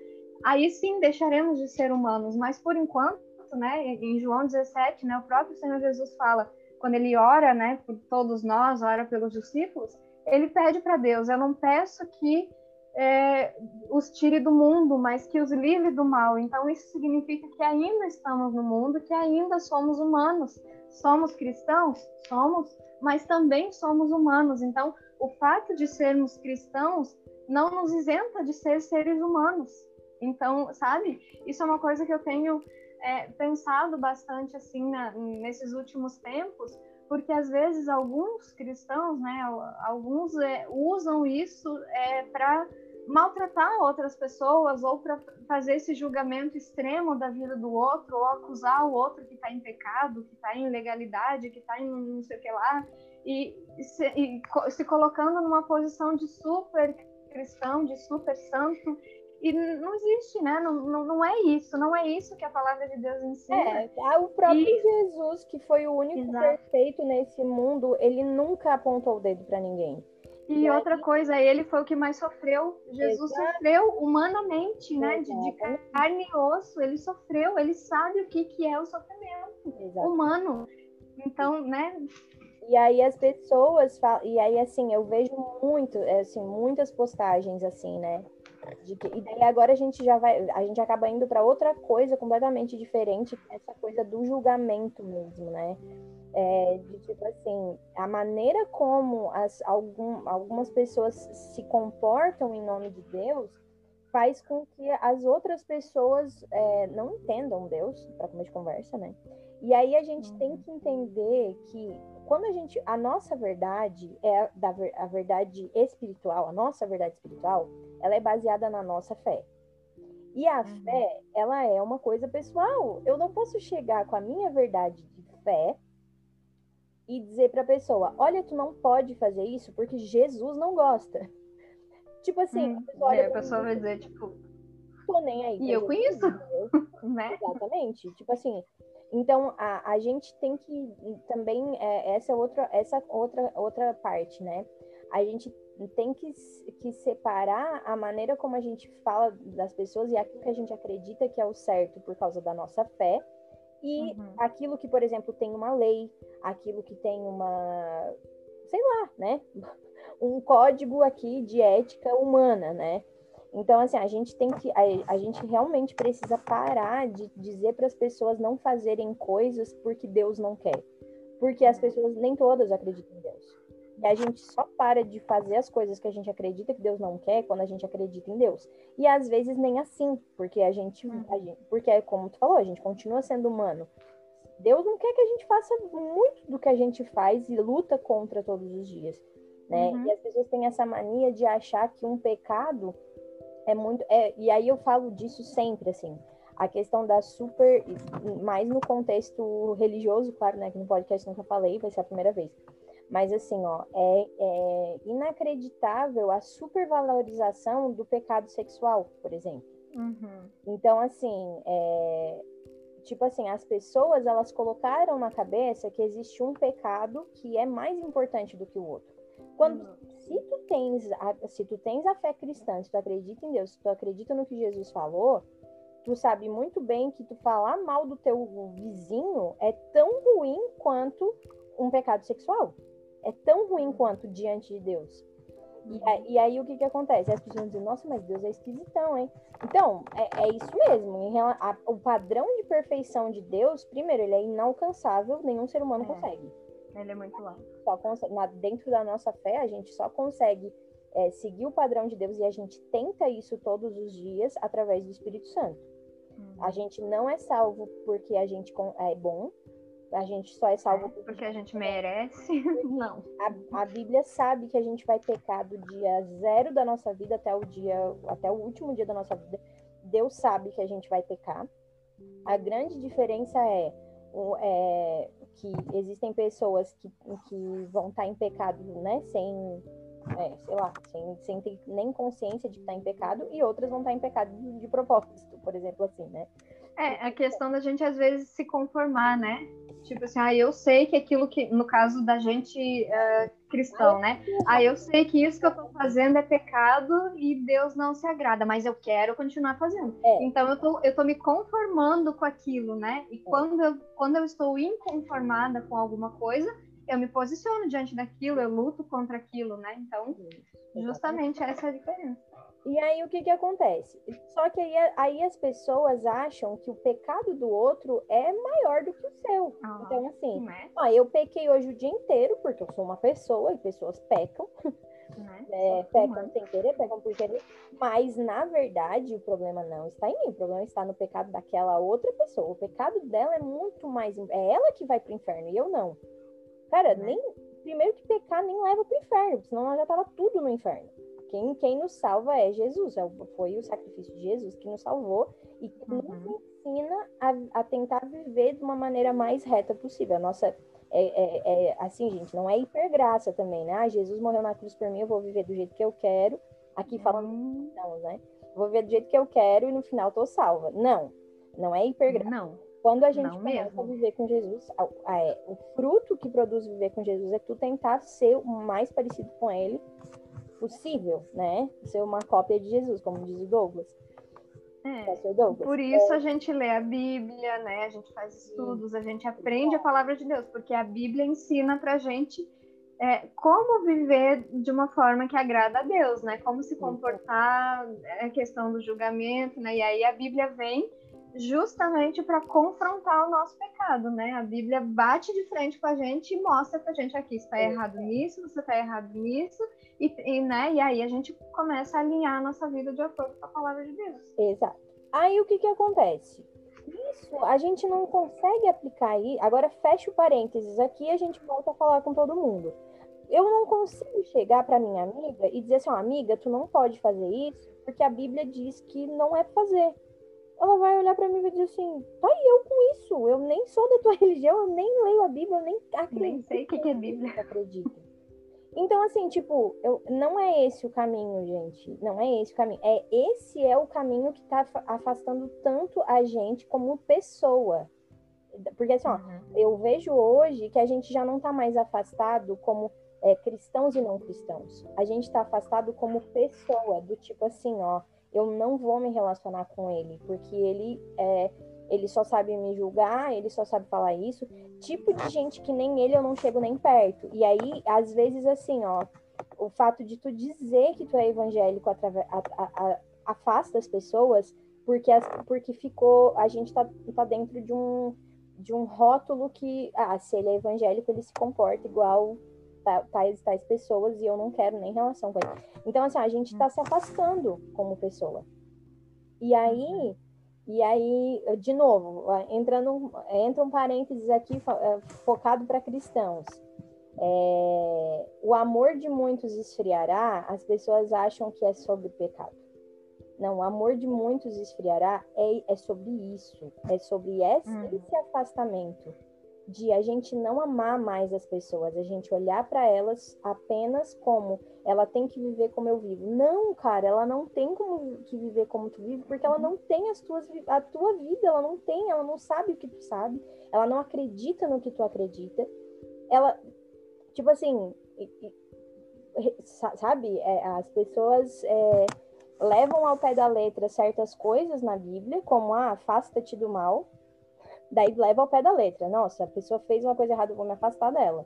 aí sim deixaremos de ser humanos. Mas por enquanto, né, em João 17, né, o próprio Senhor Jesus fala quando ele ora, né, por todos nós, ora pelos discípulos, ele pede para Deus: Eu não peço que é, os tire do mundo, mas que os livre do mal. Então, isso significa que ainda estamos no mundo, que ainda somos humanos. Somos cristãos? Somos, mas também somos humanos. Então, o fato de sermos cristãos não nos isenta de ser seres humanos. Então, sabe? Isso é uma coisa que eu tenho é, pensado bastante assim na, nesses últimos tempos, porque às vezes alguns cristãos, né, alguns é, usam isso é, para maltratar outras pessoas ou para fazer esse julgamento extremo da vida do outro ou acusar o outro que está em pecado, que está em ilegalidade, que está em não sei o que lá e se, e se colocando numa posição de super cristão, de super santo e não existe, né? Não, não, não, é isso, não é isso que a palavra de Deus ensina. É, é o próprio e... Jesus, que foi o único Exato. perfeito nesse mundo, ele nunca apontou o dedo para ninguém. E, outra coisa, ele foi o que mais sofreu. Jesus Exato. sofreu humanamente, né? De, de, carne e osso, ele sofreu, ele sabe o que, que é o sofrimento Exato. humano. Então, né? E aí as pessoas falam, e aí assim, eu vejo muito, assim, muitas postagens assim, né? Que, e daí agora a gente já vai, a gente acaba indo para outra coisa completamente diferente, essa coisa do julgamento mesmo, né? É, de tipo assim, a maneira como as, algum, algumas pessoas se comportam em nome de Deus faz com que as outras pessoas é, não entendam Deus, para começo de conversa, né? E aí a gente uhum. tem que entender que quando a gente a nossa verdade é da a verdade espiritual, a nossa verdade espiritual, ela é baseada na nossa fé. E a uhum. fé, ela é uma coisa pessoal. Eu não posso chegar com a minha verdade de fé e dizer para a pessoa: "Olha, tu não pode fazer isso porque Jesus não gosta". Tipo assim, hum, a pessoa, é, a pessoa vai dizer tipo, tô nem aí. E eu conheço, né? Exatamente. Tipo assim, então, a, a gente tem que também, é, essa é outra, essa outra, outra parte, né? A gente tem que, que separar a maneira como a gente fala das pessoas e aquilo que a gente acredita que é o certo por causa da nossa fé e uhum. aquilo que, por exemplo, tem uma lei, aquilo que tem uma, sei lá, né? Um código aqui de ética humana, né? Então, assim, a gente tem que. A, a gente realmente precisa parar de dizer para as pessoas não fazerem coisas porque Deus não quer. Porque as pessoas nem todas acreditam em Deus. E a gente só para de fazer as coisas que a gente acredita que Deus não quer quando a gente acredita em Deus. E às vezes nem assim, porque a gente, a uhum. gente porque é como tu falou, a gente continua sendo humano. Deus não quer que a gente faça muito do que a gente faz e luta contra todos os dias, né? Uhum. E as pessoas têm essa mania de achar que um pecado é muito. É, e aí eu falo disso sempre, assim. A questão da super. Mais no contexto religioso, claro, né? Que no podcast nunca falei, vai ser a primeira vez. Mas assim, ó, é, é inacreditável a supervalorização do pecado sexual, por exemplo. Uhum. Então, assim, é, tipo assim, as pessoas elas colocaram na cabeça que existe um pecado que é mais importante do que o outro. Quando, uhum. se tu tens a, se tu tens a fé cristã, se tu acredita em Deus, se tu acredita no que Jesus falou, tu sabe muito bem que tu falar mal do teu vizinho é tão ruim quanto um pecado sexual. É tão ruim quanto diante de Deus. E, aí, e aí o que que acontece? As pessoas dizem, nossa, mas Deus é esquisitão, hein? Então, é, é isso mesmo. Em rela- a- o padrão de perfeição de Deus, primeiro, ele é inalcançável, nenhum ser humano É. consegue. Ele é muito alto. Só consegue na- dentro da nossa fé, a gente só consegue é, seguir o padrão de Deus e a gente tenta isso todos os dias através do Espírito Santo. A gente não é salvo porque a gente é bom, a gente só é salvo porque Porque a gente merece. Não. a, a Bíblia sabe que a gente vai pecar do dia zero da nossa vida até o dia, até o último dia da nossa vida. Deus sabe que a gente vai pecar. A grande diferença é, é que existem pessoas que, que vão estar em pecado, né, sem, é, sei lá, sem, sem ter nem consciência de que está em pecado, e outras vão estar em pecado de, de propósito, por exemplo, assim, né? É, a questão da gente às vezes se conformar, né? Tipo assim, ah, eu sei que aquilo que, no caso da gente eh, cristão, né? Ah, eu sei que isso que eu tô fazendo é pecado e Deus não se agrada, mas eu quero continuar fazendo. É. Então eu tô, eu tô me conformando com aquilo, né? E quando eu, quando eu estou inconformada com alguma coisa, eu me posiciono diante daquilo, eu luto contra aquilo, né? Então, justamente essa é a diferença. E aí o que que acontece? Só que aí, aí as pessoas acham que o pecado do outro é maior do que o seu. Ah, Então, assim, é? ah, eu pequei hoje o dia inteiro, porque eu sou uma pessoa e pessoas pecam, né? Só Pecam sem querer, pecam por querer. Mas, na verdade, o problema não está em mim, o problema está no pecado daquela outra pessoa. O pecado dela é muito mais. É ela que vai pro inferno e eu não. Cara, Né? nem. Primeiro que pecar nem leva pro inferno, senão nós já tava tudo no inferno. Quem, quem nos salva é Jesus, é foi o sacrifício de Jesus que nos salvou e que nos Uhum. ensina a, a tentar viver de uma maneira mais reta possível. A nossa, é, é- é- assim, gente, não é hipergraça também, né? Ah, Jesus morreu na cruz por mim, eu vou viver do jeito que eu quero. Aqui falando Hum, não, né? Vou viver do jeito que eu quero e no final tô salva. Não, não é hipergraça. Não. Quando a gente Não começa mesmo. a viver com Jesus, a- a- é, o fruto que produz viver com Jesus é tu tentar ser o mais parecido com ele possível, né? Ser uma cópia de Jesus, como diz o Douglas. É. Douglas. Por isso a gente lê a Bíblia, né? A gente faz estudos, a gente aprende a palavra de Deus, porque a Bíblia ensina pra gente é, como viver de uma forma que agrada a Deus, né? Como se comportar, é a questão do julgamento, né? E aí a Bíblia vem justamente para confrontar o nosso pecado, né? A Bíblia bate de frente com a gente e mostra pra gente aqui, está errado nisso, você está errado nisso, e, e, né? E aí a gente começa a alinhar a nossa vida de acordo com a palavra de Deus. Exato. Aí o que que acontece? Isso a gente não consegue aplicar aí. Agora fecha o parênteses aqui a gente volta a falar com todo mundo. Eu não consigo chegar para minha amiga e dizer assim, ó, amiga, tu não pode fazer isso porque a Bíblia diz que não é fazer. Ela vai olhar para mim e vai dizer assim, tá e eu com isso? Eu nem sou da tua religião, eu nem leio a Bíblia, eu nem acredito. Nem sei o que que é Bíblia. Acredito. Então, assim, tipo, eu, não é esse o caminho, gente. Não é esse o caminho. É esse é o caminho que tá afa- afastando tanto a gente como pessoa. Porque assim, ó, eu vejo hoje que a gente já não tá mais afastado como é, cristãos e não cristãos. A gente tá afastado como pessoa, do tipo assim, ó, eu não vou me relacionar com ele, porque ele é, ele só sabe me julgar, ele só sabe falar isso. Tipo de gente que nem ele eu não chego nem perto. E aí, às vezes, assim, ó, o fato de tu dizer que tu é evangélico atrave- a- a- a- afasta as pessoas porque, as- porque ficou. A gente tá, tá dentro de um, de um rótulo que, ah, se ele é evangélico, ele se comporta igual ta- tais, tais pessoas e eu não quero nem relação com ele. Então, assim, a gente tá se afastando como pessoa. E aí, e aí, de novo, entrando, entra um parênteses aqui eh, focado para cristãos. É, o amor de muitos esfriará, as pessoas acham que é sobre pecado. Não, o amor de muitos esfriará é, é sobre isso, é sobre esse, Uhum. esse afastamento de a gente não amar mais as pessoas, a gente olhar para elas apenas como ela tem que viver como eu vivo. Não, cara, ela não tem como que viver como tu vive, porque ela não tem as tuas a tua vida, ela não tem, ela não sabe o que tu sabe, ela não acredita no que tu acredita. Ela tipo assim, sa- sabe, é, as pessoas é, levam ao pé da letra certas coisas na Bíblia, como ah, afasta-te do mal, daí leva ao pé da letra. Nossa, a pessoa fez uma coisa errada, eu vou me afastar dela.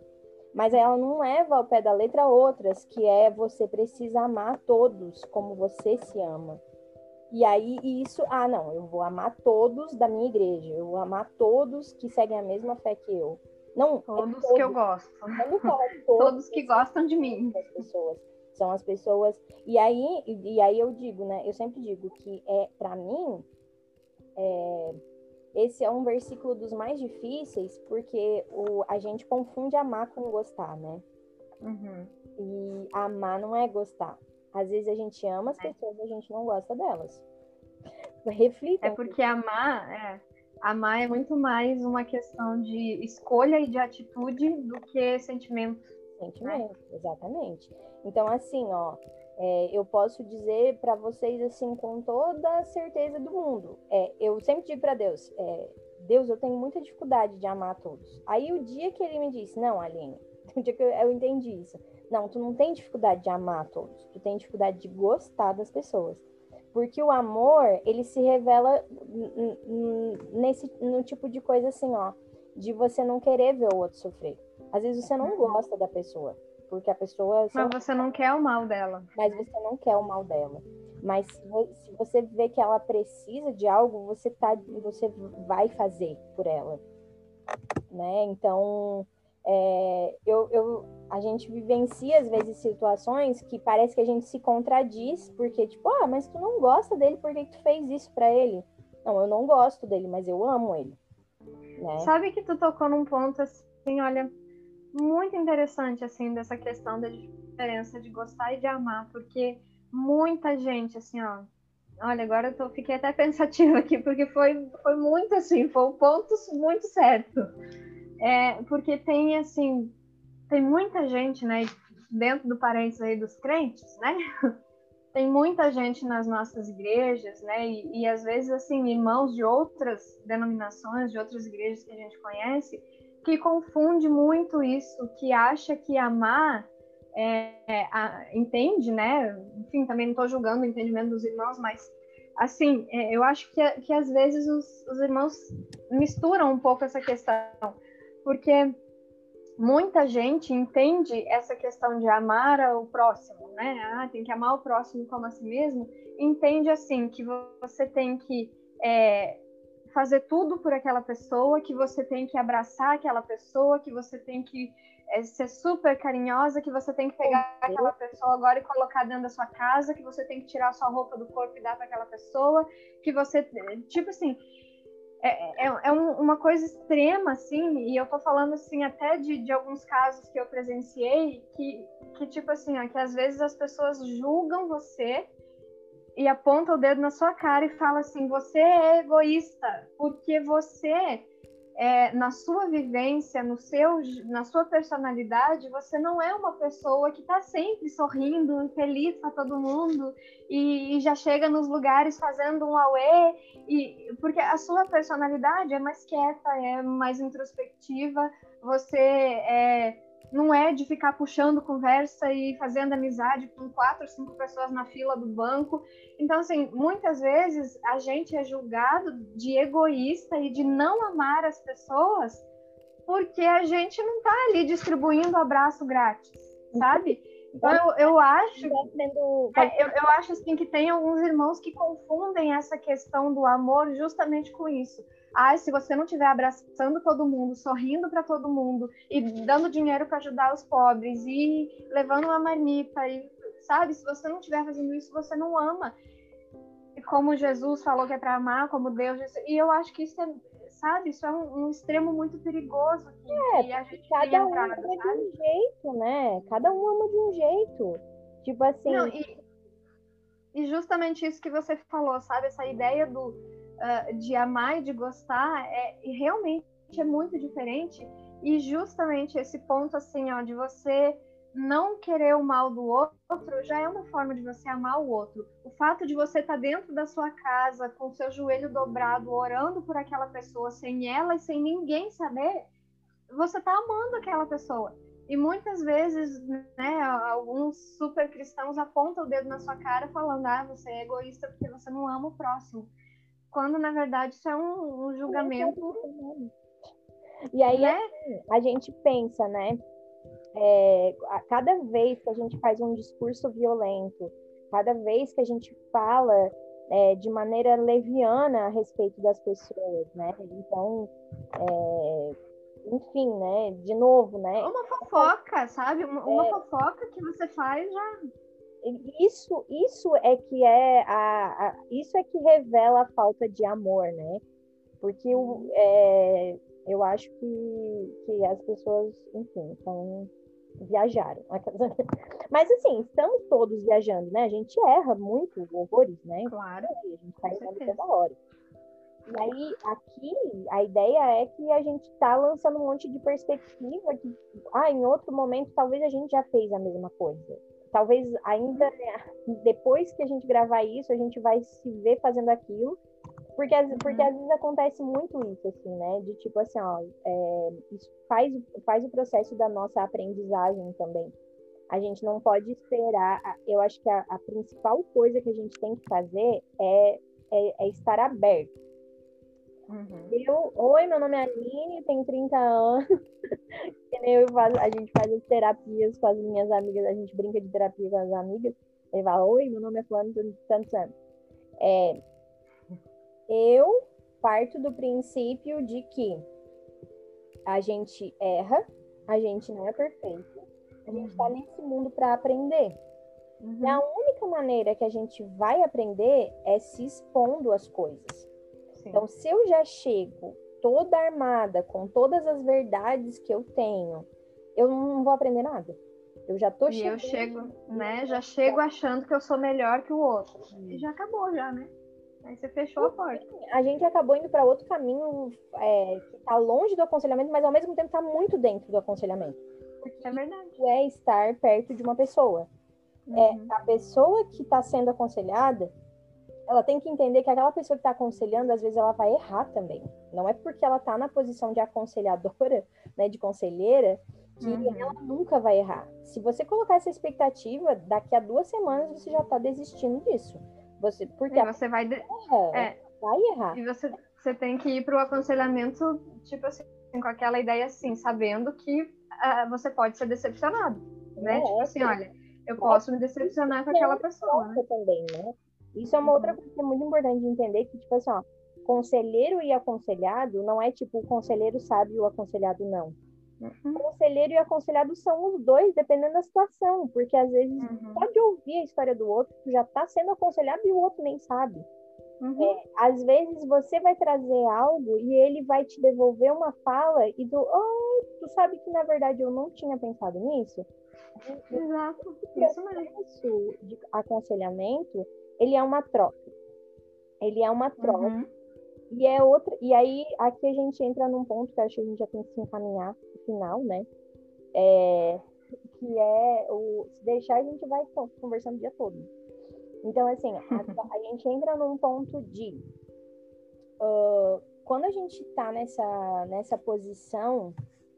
Mas ela não leva ao pé da letra outras, que é você precisa amar todos como você se ama. E aí isso, ah, não, eu vou amar todos da minha igreja, eu vou amar todos que seguem a mesma fé que eu. Não, é todos, é todos. que eu gosto. todos, todos que gostam de mim. As pessoas são as pessoas. E aí, e, e aí eu digo, né? Eu sempre digo que é para mim é, esse é um versículo dos mais difíceis porque o, a gente confunde amar com gostar, né? Uhum. E amar não é gostar. Às vezes a gente ama as pessoas e a gente não gosta delas. Reflita. É porque amar, é, amar é muito mais uma questão de escolha e de atitude do que sentimento. Sentimento, né? exatamente. Então, assim, ó, é, eu posso dizer para vocês assim com toda a certeza do mundo. É, eu sempre digo para Deus, é, Deus, eu tenho muita dificuldade de amar todos. Aí o dia que ele me disse, não, Aline, o dia que eu, eu entendi isso, não, tu não tem dificuldade de amar todos, tu tem dificuldade de gostar das pessoas. Porque o amor, ele se revela nesse no tipo de coisa assim, ó, de você não querer ver o outro sofrer. Às vezes você não uhum. gosta da pessoa, porque a pessoa. Mas você não quer o mal dela. Mas você não quer o mal dela. Mas se você vê que ela precisa de algo, você tá, você vai fazer por ela, né? Então, é, eu, eu, a gente vivencia às vezes situações que parece que a gente se contradiz, porque tipo, ah, mas tu não gosta dele, por que, que tu fez isso para ele? Não, eu não gosto dele, mas eu amo ele. Né? Sabe que tu tocou num ponto assim, olha, muito interessante, assim, dessa questão da diferença de gostar e de amar, porque muita gente, assim, ó, olha, agora eu tô, fiquei até pensativa aqui, porque foi, foi muito assim, foi um ponto muito certo. É, porque tem, assim, tem muita gente, né, dentro do parênteses aí dos crentes, né, tem muita gente nas nossas igrejas, né, e, e às vezes, assim, irmãos de outras denominações, de outras igrejas que a gente conhece, que confunde muito isso, que acha que amar é, é, a, entende, né? Enfim, também não estou julgando o entendimento dos irmãos, mas assim, é, eu acho que, que às vezes os, os irmãos misturam um pouco essa questão, porque muita gente entende essa questão de amar o próximo, né? Ah, tem que amar o próximo como a si mesmo. Entende assim que você tem que é, fazer tudo por aquela pessoa, que você tem que abraçar aquela pessoa, que você tem que é, ser super carinhosa, que você tem que pegar aquela pessoa agora e colocar dentro da sua casa, que você tem que tirar a sua roupa do corpo e dar para aquela pessoa, que você, tipo assim, é, é, é uma coisa extrema, assim, e eu tô falando, assim, até de, de alguns casos que eu presenciei, que, que tipo assim, ó, que às vezes as pessoas julgam você e aponta o dedo na sua cara e fala assim: você é egoísta, porque você, é, na sua vivência, no seu, na sua personalidade, você não é uma pessoa que está sempre sorrindo, feliz para todo mundo e, e, já chega nos lugares fazendo um auê, e, porque a sua personalidade é mais quieta, é mais introspectiva, você é não é de ficar puxando conversa e fazendo amizade com quatro, cinco pessoas na fila do banco. Então, assim, muitas vezes a gente é julgado de egoísta e de não amar as pessoas porque a gente não está ali distribuindo abraço grátis, sabe? Então, eu, eu acho, é, eu, eu acho assim que tem alguns irmãos que confundem essa questão do amor justamente com isso se você não estiver abraçando todo mundo, sorrindo para todo mundo e dando dinheiro para ajudar os pobres e levando uma marmita e sabe, se você não estiver fazendo isso, você não ama. E como Jesus falou que é para amar, como Deus e eu acho que isso é, sabe, isso é um, um extremo muito perigoso que, é, que a gente cada um entrado, ama sabe? de um jeito, né? Cada um ama de um jeito. Tipo assim. Não, e, e justamente isso que você falou, sabe? Essa ideia do de amar e de gostar é realmente é muito diferente e justamente esse ponto assim ó de você não querer o mal do outro já é uma forma de você amar o outro. O fato de você estar tá dentro da sua casa com seu joelho dobrado, orando por aquela pessoa, sem ela e sem ninguém saber, você está amando aquela pessoa. E muitas vezes, né, alguns super cristãos apontam o dedo na sua cara falando: ah, você é egoísta porque você não ama o próximo quando na verdade isso é um, um julgamento. E aí né? A gente pensa, né? é, a cada vez que a gente faz um discurso violento, cada vez que a gente fala é, de maneira leviana a respeito das pessoas, né? Então, é, enfim, né? De novo, né? Uma fofoca, sabe? Uma, uma é. fofoca que você faz já. Isso, isso é que é a, a, isso é que revela a falta de amor, né? Porque o, é, eu acho que, que as pessoas, enfim, estão viajaram. Mas assim, estamos todos viajando, né? A gente erra muito horrores, né? Claro. A gente tá errando toda hora. E aí, aqui, a ideia é que a gente está lançando um monte de perspectiva que, ah, em outro momento, talvez a gente já fez a mesma coisa. Talvez ainda, né, depois que a gente gravar isso, a gente vai se ver fazendo aquilo. Porque, porque uhum. às vezes acontece muito isso, assim, né? De tipo assim, ó, é, isso faz, faz o processo da nossa aprendizagem também. A gente não pode esperar. Eu acho que a, a principal coisa que a gente tem que fazer é, é, é estar aberto Uhum. Eu, oi, meu nome é Aline, tenho 30 anos. eu faço, a gente faz as terapias com as minhas amigas, a gente brinca de terapia com as amigas. Ele fala, oi, meu nome é Fulano, tenho tantos anos. É, eu parto do princípio de que a gente erra, a gente não é perfeito, a gente está uhum. nesse mundo para aprender. Uhum. E a única maneira que a gente vai aprender é se expondo às coisas. Sim. Então, se eu já chego toda armada com todas as verdades que eu tenho, eu não vou aprender nada. Eu já tô chegando. E eu chego, né? Já chego achando que eu sou melhor que o outro. E já acabou, já, né? Aí você fechou a porta. A gente acabou indo para outro caminho é, que está longe do aconselhamento, mas ao mesmo tempo está muito dentro do aconselhamento. Porque é verdade. É estar perto de uma pessoa. É, uhum. É a pessoa que está sendo aconselhada, ela tem que entender que aquela pessoa que está aconselhando, às vezes ela vai errar também. Não é porque ela está na posição de aconselhadora, né, de conselheira, que uhum. ela nunca vai errar. Se você colocar essa expectativa, daqui a duas semanas você já está desistindo disso. Você, porque e você vai, de... erra, é. vai errar. E você, você tem que ir para o aconselhamento, tipo assim, com aquela ideia assim, sabendo que uh, você pode ser decepcionado, né? É, tipo assim, olha, eu posso me decepcionar com aquela pessoa. Né? Também, né? Isso é uma outra coisa que é muito importante de entender, que, tipo assim, ó, conselheiro e aconselhado não é tipo o conselheiro sabe e o aconselhado não. Uhum. Conselheiro e aconselhado são os dois, dependendo da situação, porque às vezes uhum. pode ouvir a história do outro, tu já tá sendo aconselhado e o outro nem sabe. Uhum. É, às vezes você vai trazer algo e ele vai te devolver uma fala e tu, oh, tu sabe que na verdade eu não tinha pensado nisso. Exato. Isso mesmo. de aconselhamento ele é uma troca. Ele é uma troca. Uhum. E é outra. E aí, aqui a gente entra num ponto que acho que a gente já tem que se encaminhar no final, né? É, que é o se deixar a gente vai conversando o dia todo. Então, assim, a, a gente entra num ponto de uh, quando a gente está nessa, nessa posição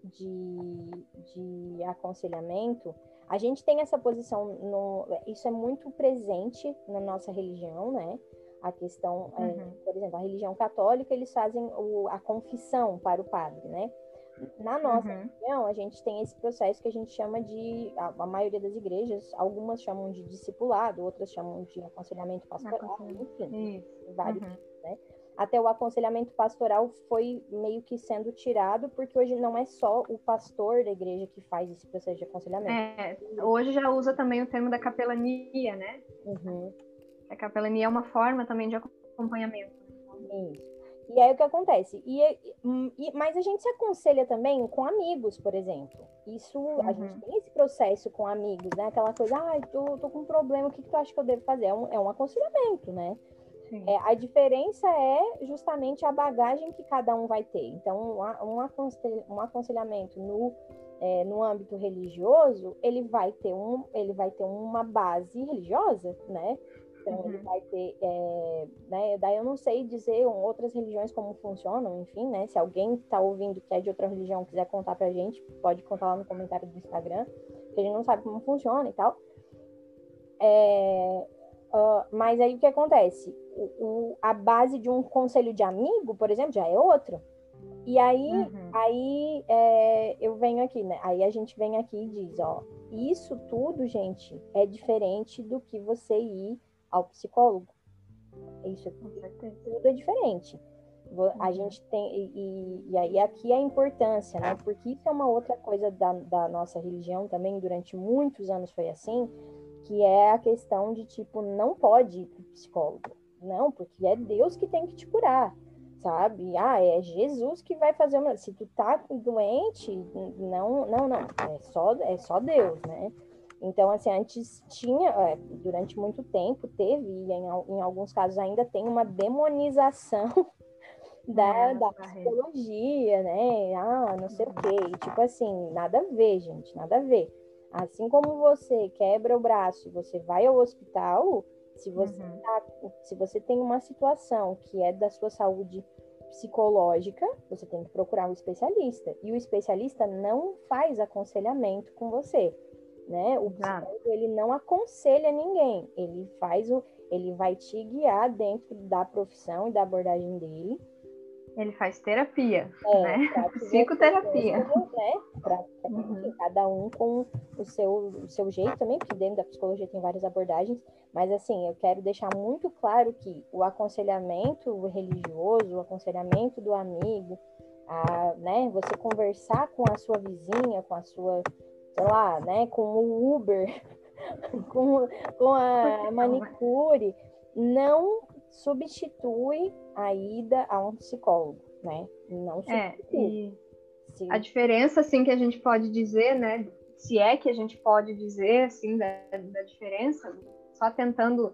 de, de aconselhamento, a gente tem essa posição, no, isso é muito presente na nossa religião, né? A questão, é, uhum. é, por exemplo, a religião católica, eles fazem o, a confissão para o padre, né? Na nossa uhum. religião, a gente tem esse processo que a gente chama de, a, a, maioria das igrejas, algumas chamam de discipulado, outras chamam de aconselhamento pastoral, enfim, vários, uhum. né? Até o aconselhamento pastoral foi meio que sendo tirado, porque hoje não é só o pastor da igreja que faz esse processo de aconselhamento. É, hoje já usa também o termo da capelania, né? Uhum. A capelania é uma forma também de acompanhamento. Isso. E aí o que acontece? E, e, mas a gente se aconselha também com amigos, por exemplo. Isso, uhum. a gente tem esse processo com amigos, né? Aquela coisa, ai, ah, tô, tô com um problema, o que, que tu acha que eu devo fazer? É um, é um aconselhamento, né? É, a diferença é justamente a bagagem que cada um vai ter. Então, um aconselhamento no, é, no âmbito religioso, ele vai ter, um, ele vai ter uma base religiosa, né? Então, uhum. ele vai ter, é, né? Daí eu não sei dizer outras religiões como funcionam, enfim, né? Se alguém está ouvindo que é de outra religião quiser contar pra gente, pode contar lá no comentário do Instagram, que a gente não sabe como funciona e tal. É, Uh, mas aí o que acontece? O, a base de um conselho de amigo, por exemplo, já é outro. E aí, uhum. aí é, eu venho aqui, né? Aí a gente vem aqui e diz, ó, isso tudo, gente, é diferente do que você ir ao psicólogo. Isso tudo é diferente. A uhum. gente tem, e, e aí aqui a importância, né? Porque isso é uma outra coisa da, da nossa religião também, durante muitos anos foi assim, que é a questão de tipo, não pode ir pro psicólogo. Não, porque é Deus que tem que te curar sabe? Ah, é Jesus que vai fazer uma. Se tu tá doente, não, não, não. É só, é só Deus, né? Então, assim, antes tinha, é, durante muito tempo, teve, e em, em alguns casos ainda tem uma demonização da, da psicologia, né? Ah, não sei o quê. E, tipo assim, nada a ver, gente, nada a ver. Assim como você quebra o braço e você vai ao hospital, se você, uhum. tá, se você tem uma situação que é da sua saúde psicológica, você tem que procurar um especialista. E o especialista não faz aconselhamento com você, né? O psicólogo, ele não aconselha ninguém. Ele faz o ele vai te guiar dentro da profissão e da abordagem dele ele faz terapia, é, né? Psicoterapia. Né? Pra, uhum. Cada um com o seu, o seu jeito também, porque dentro da psicologia tem várias abordagens, mas assim, eu quero deixar muito claro que o aconselhamento religioso, o aconselhamento do amigo, a, né, você conversar com a sua vizinha, com a sua, sei lá, né, com o Uber, com, com a manicure, não substitui a ida a um psicólogo, né? Não é, substitui. É, a diferença, assim, que a gente pode dizer, né? Se é que a gente pode dizer, assim, da, da diferença, só tentando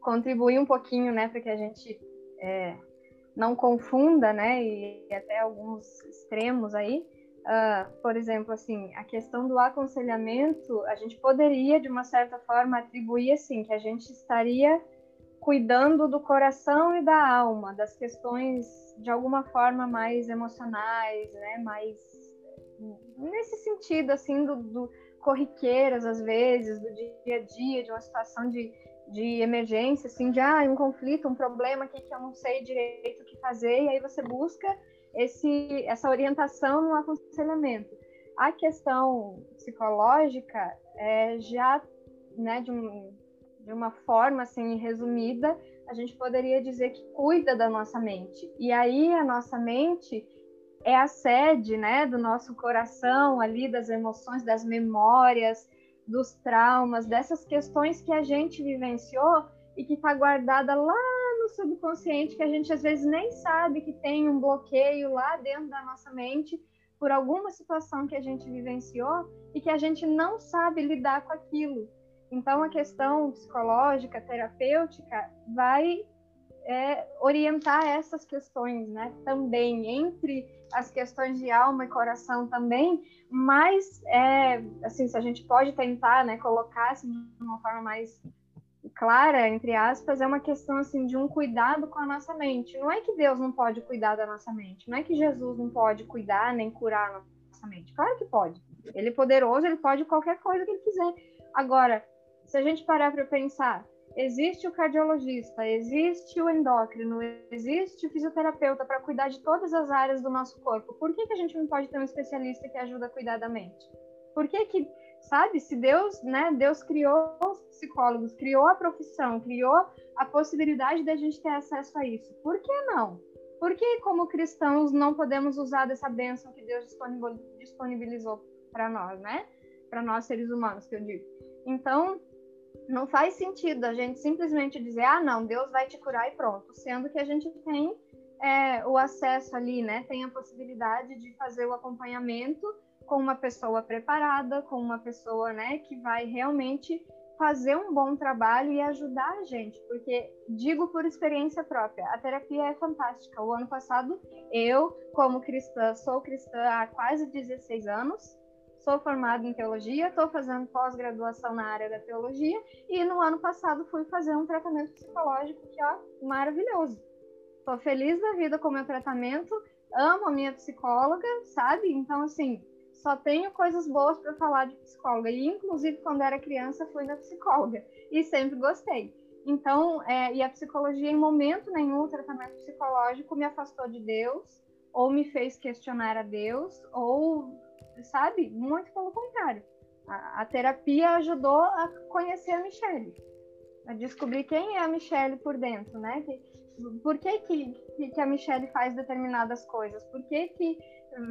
contribuir um pouquinho, né, para que a gente é, não confunda, né, e até alguns extremos aí. Uh, por exemplo, assim, a questão do aconselhamento, a gente poderia, de uma certa forma, atribuir, assim, que a gente estaria cuidando do coração e da alma, das questões de alguma forma mais emocionais, né, mais nesse sentido assim do, do corriqueiras às vezes, do dia a dia, de uma situação de, de emergência, assim, de ah, um conflito, um problema aqui que eu não sei direito o que fazer, e aí você busca esse, essa orientação no aconselhamento. A questão psicológica é já né, de um, de uma forma assim resumida, a gente poderia dizer que cuida da nossa mente. E aí a nossa mente é a sede, né, do nosso coração ali, das emoções, das memórias, dos traumas, dessas questões que a gente vivenciou e que está guardada lá no subconsciente, que a gente às vezes nem sabe que tem um bloqueio lá dentro da nossa mente por alguma situação que a gente vivenciou e que a gente não sabe lidar com aquilo. Então, a questão psicológica, terapêutica, vai é, orientar essas questões, né? Também, entre as questões de alma e coração também, mas, é, assim, se a gente pode tentar, né, colocar assim, de uma forma mais clara, entre aspas, é uma questão, assim, de um cuidado com a nossa mente. Não é que Deus não pode cuidar da nossa mente, não é que Jesus não pode cuidar nem curar a nossa mente. Claro que pode. Ele é poderoso, ele pode qualquer coisa que ele quiser. Agora, se a gente parar para pensar, existe o cardiologista, existe o endócrino, existe o fisioterapeuta para cuidar de todas as áreas do nosso corpo. Por que, que a gente não pode ter um especialista que ajuda a cuidar da mente? Por que que, sabe, se Deus, né, Deus criou os psicólogos, criou a profissão, criou a possibilidade da gente ter acesso a isso, por que não? Por que, como cristãos, não podemos usar dessa bênção que Deus disponibilizou para nós, né? Para nós seres humanos, que eu digo. Então, não faz sentido a gente simplesmente dizer, ah, não, Deus vai te curar e pronto, sendo que a gente tem é, o acesso ali, né? Tem a possibilidade de fazer o acompanhamento com uma pessoa preparada, com uma pessoa, né, que vai realmente fazer um bom trabalho e ajudar a gente, porque digo por experiência própria, a terapia é fantástica. O ano passado, eu, como cristã, sou cristã há quase 16 anos, sou formada em teologia, estou fazendo pós-graduação na área da teologia e no ano passado fui fazer um tratamento psicológico que ó, maravilhoso. Estou feliz da vida com o meu tratamento, amo a minha psicóloga, sabe? Então, assim, só tenho coisas boas para falar de psicóloga. E, inclusive, quando era criança, fui na psicóloga e sempre gostei. Então, é, e a psicologia, em momento nenhum, o tratamento psicológico me afastou de Deus, ou me fez questionar a Deus, ou, sabe, muito pelo contrário. A, a terapia ajudou a conhecer a Michelle, a descobrir quem é a Michelle por dentro, né? Que, por que, que, que a Michelle faz determinadas coisas? Por que, que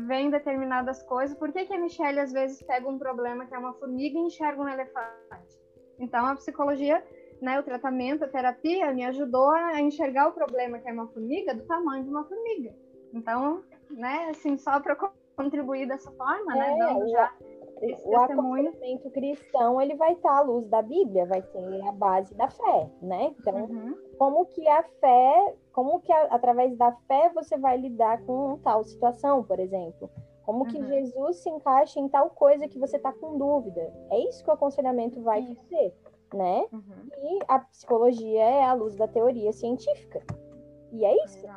vem determinadas coisas? Por que, que a Michelle às vezes pega um problema que é uma formiga e enxerga um elefante? Então a psicologia, né, o tratamento, a terapia me ajudou a enxergar o problema que é uma formiga do tamanho de uma formiga. Então, né, assim, só para contribuir dessa forma, né, é, né, dando já o aconselhamento cristão ele vai estar à luz da Bíblia, vai ser a base da fé, né? Então, uhum. como que a fé, como que a, através da fé você vai lidar com tal situação, por exemplo? Como que uhum. Jesus se encaixa em tal coisa que você está com dúvida? É isso que o aconselhamento vai isso. fazer, né? Uhum. E a psicologia é a luz da teoria científica. E é isso.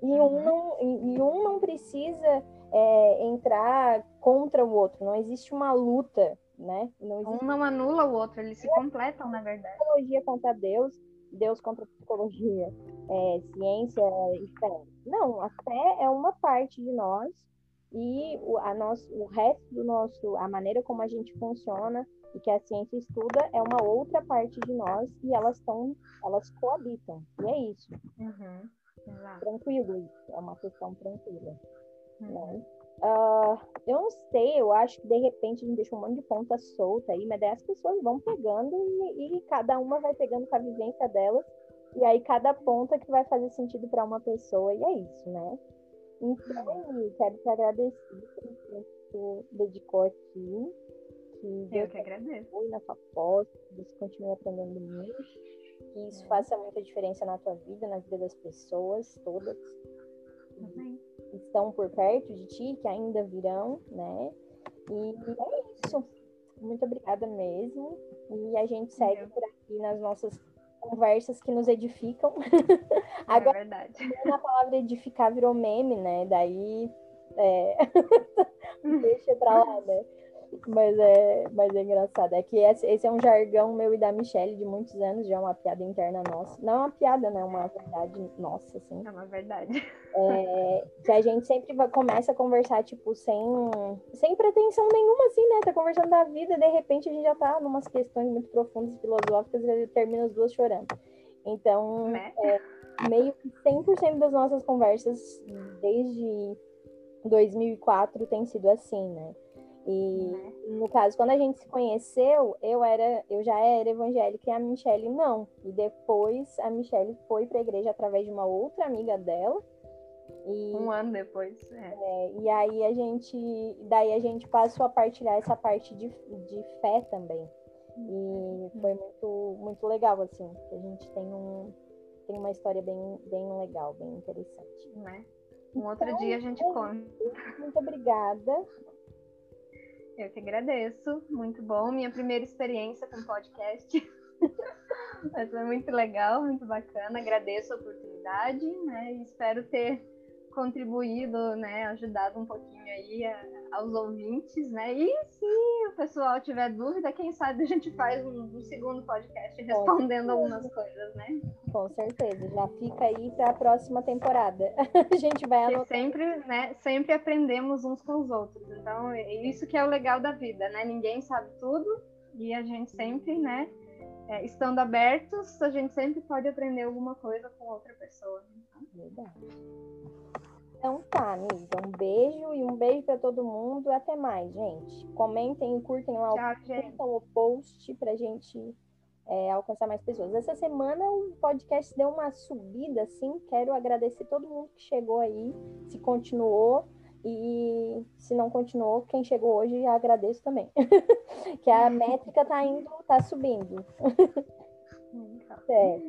E, um uhum. não, e um não precisa é, entrar contra o outro. Não existe uma luta, né? Não existe... Um não anula o outro, eles se completam, na verdade. Psicologia contra Deus, Deus contra psicologia, é, ciência e fé. Não, a fé é uma parte de nós e o, a nosso, o resto do nosso, a maneira como a gente funciona e que a ciência estuda é uma outra parte de nós e elas estão, elas coabitam. E é isso. Uhum. Tranquilo é uma questão tranquila. Né? Uh, eu não sei, eu acho que de repente a gente deixa um monte de ponta solta aí, mas daí as pessoas vão pegando e, e cada uma vai pegando com a vivência delas, e aí cada ponta que vai fazer sentido para uma pessoa, e é isso, né? Então, quero te agradecer que você dedicou aqui. Que eu que agradeço. Na sua pós, que você continue aprendendo muito, que isso é. faça muita diferença na tua vida, na vida das pessoas, todas. Uhum estão por perto de ti, que ainda virão, né? E é isso. Muito obrigada mesmo. E a gente segue por aqui nas nossas conversas que nos edificam. É Agora, é verdade. A palavra edificar virou meme, né? Daí é... deixa pra lá, né? Mas é, mas é engraçado. É que esse, esse, é um jargão meu e da Michelle de muitos anos, já é uma piada interna nossa. Não é uma piada, né? É uma verdade nossa, assim. É uma verdade. É, que a gente sempre começa a conversar, tipo, sem, sem pretensão nenhuma, assim, né? Tá conversando da vida, de repente a gente já tá numas questões muito profundas, filosóficas, e termina as duas chorando. Então, né? é, meio que 100% das nossas conversas desde 2004 tem sido assim, né? E né? no caso, quando a gente se conheceu, eu era, eu já era evangélica e a Michelle não. E depois a Michelle foi para a igreja através de uma outra amiga dela. E, um ano depois, é. é. E aí a gente, daí a gente passou a partilhar essa parte de, de fé também. E foi muito, muito legal, assim. A gente tem um, tem uma história bem, bem legal, bem interessante. Né? Um outro então, dia a gente é conta. Muito obrigada. Eu que agradeço, muito bom. Minha primeira experiência com podcast. Mas foi muito legal, muito bacana. Agradeço a oportunidade, né? E espero ter contribuído, né, ajudado um pouquinho aí a, aos ouvintes, né? E se o pessoal tiver dúvida, quem sabe a gente faz um, um segundo podcast respondendo algumas coisas, né? Com certeza, já fica aí para a próxima temporada. a gente vai anotar. sempre, né, sempre aprendemos uns com os outros. Então, é isso que é o legal da vida, né? Ninguém sabe tudo e a gente sempre, né, é, estando abertos, a gente sempre pode aprender alguma coisa com outra pessoa. Verdade. Então tá, amiga. Um beijo e um beijo para todo mundo. Até mais, gente. Comentem, curtem lá Tchau, o, curtam o post pra gente é, alcançar mais pessoas. Essa semana o podcast deu uma subida, assim. Quero agradecer todo mundo que chegou aí, se continuou. E se não continuou, quem chegou hoje, agradeço também. que a métrica tá indo, tá subindo. Tá. é.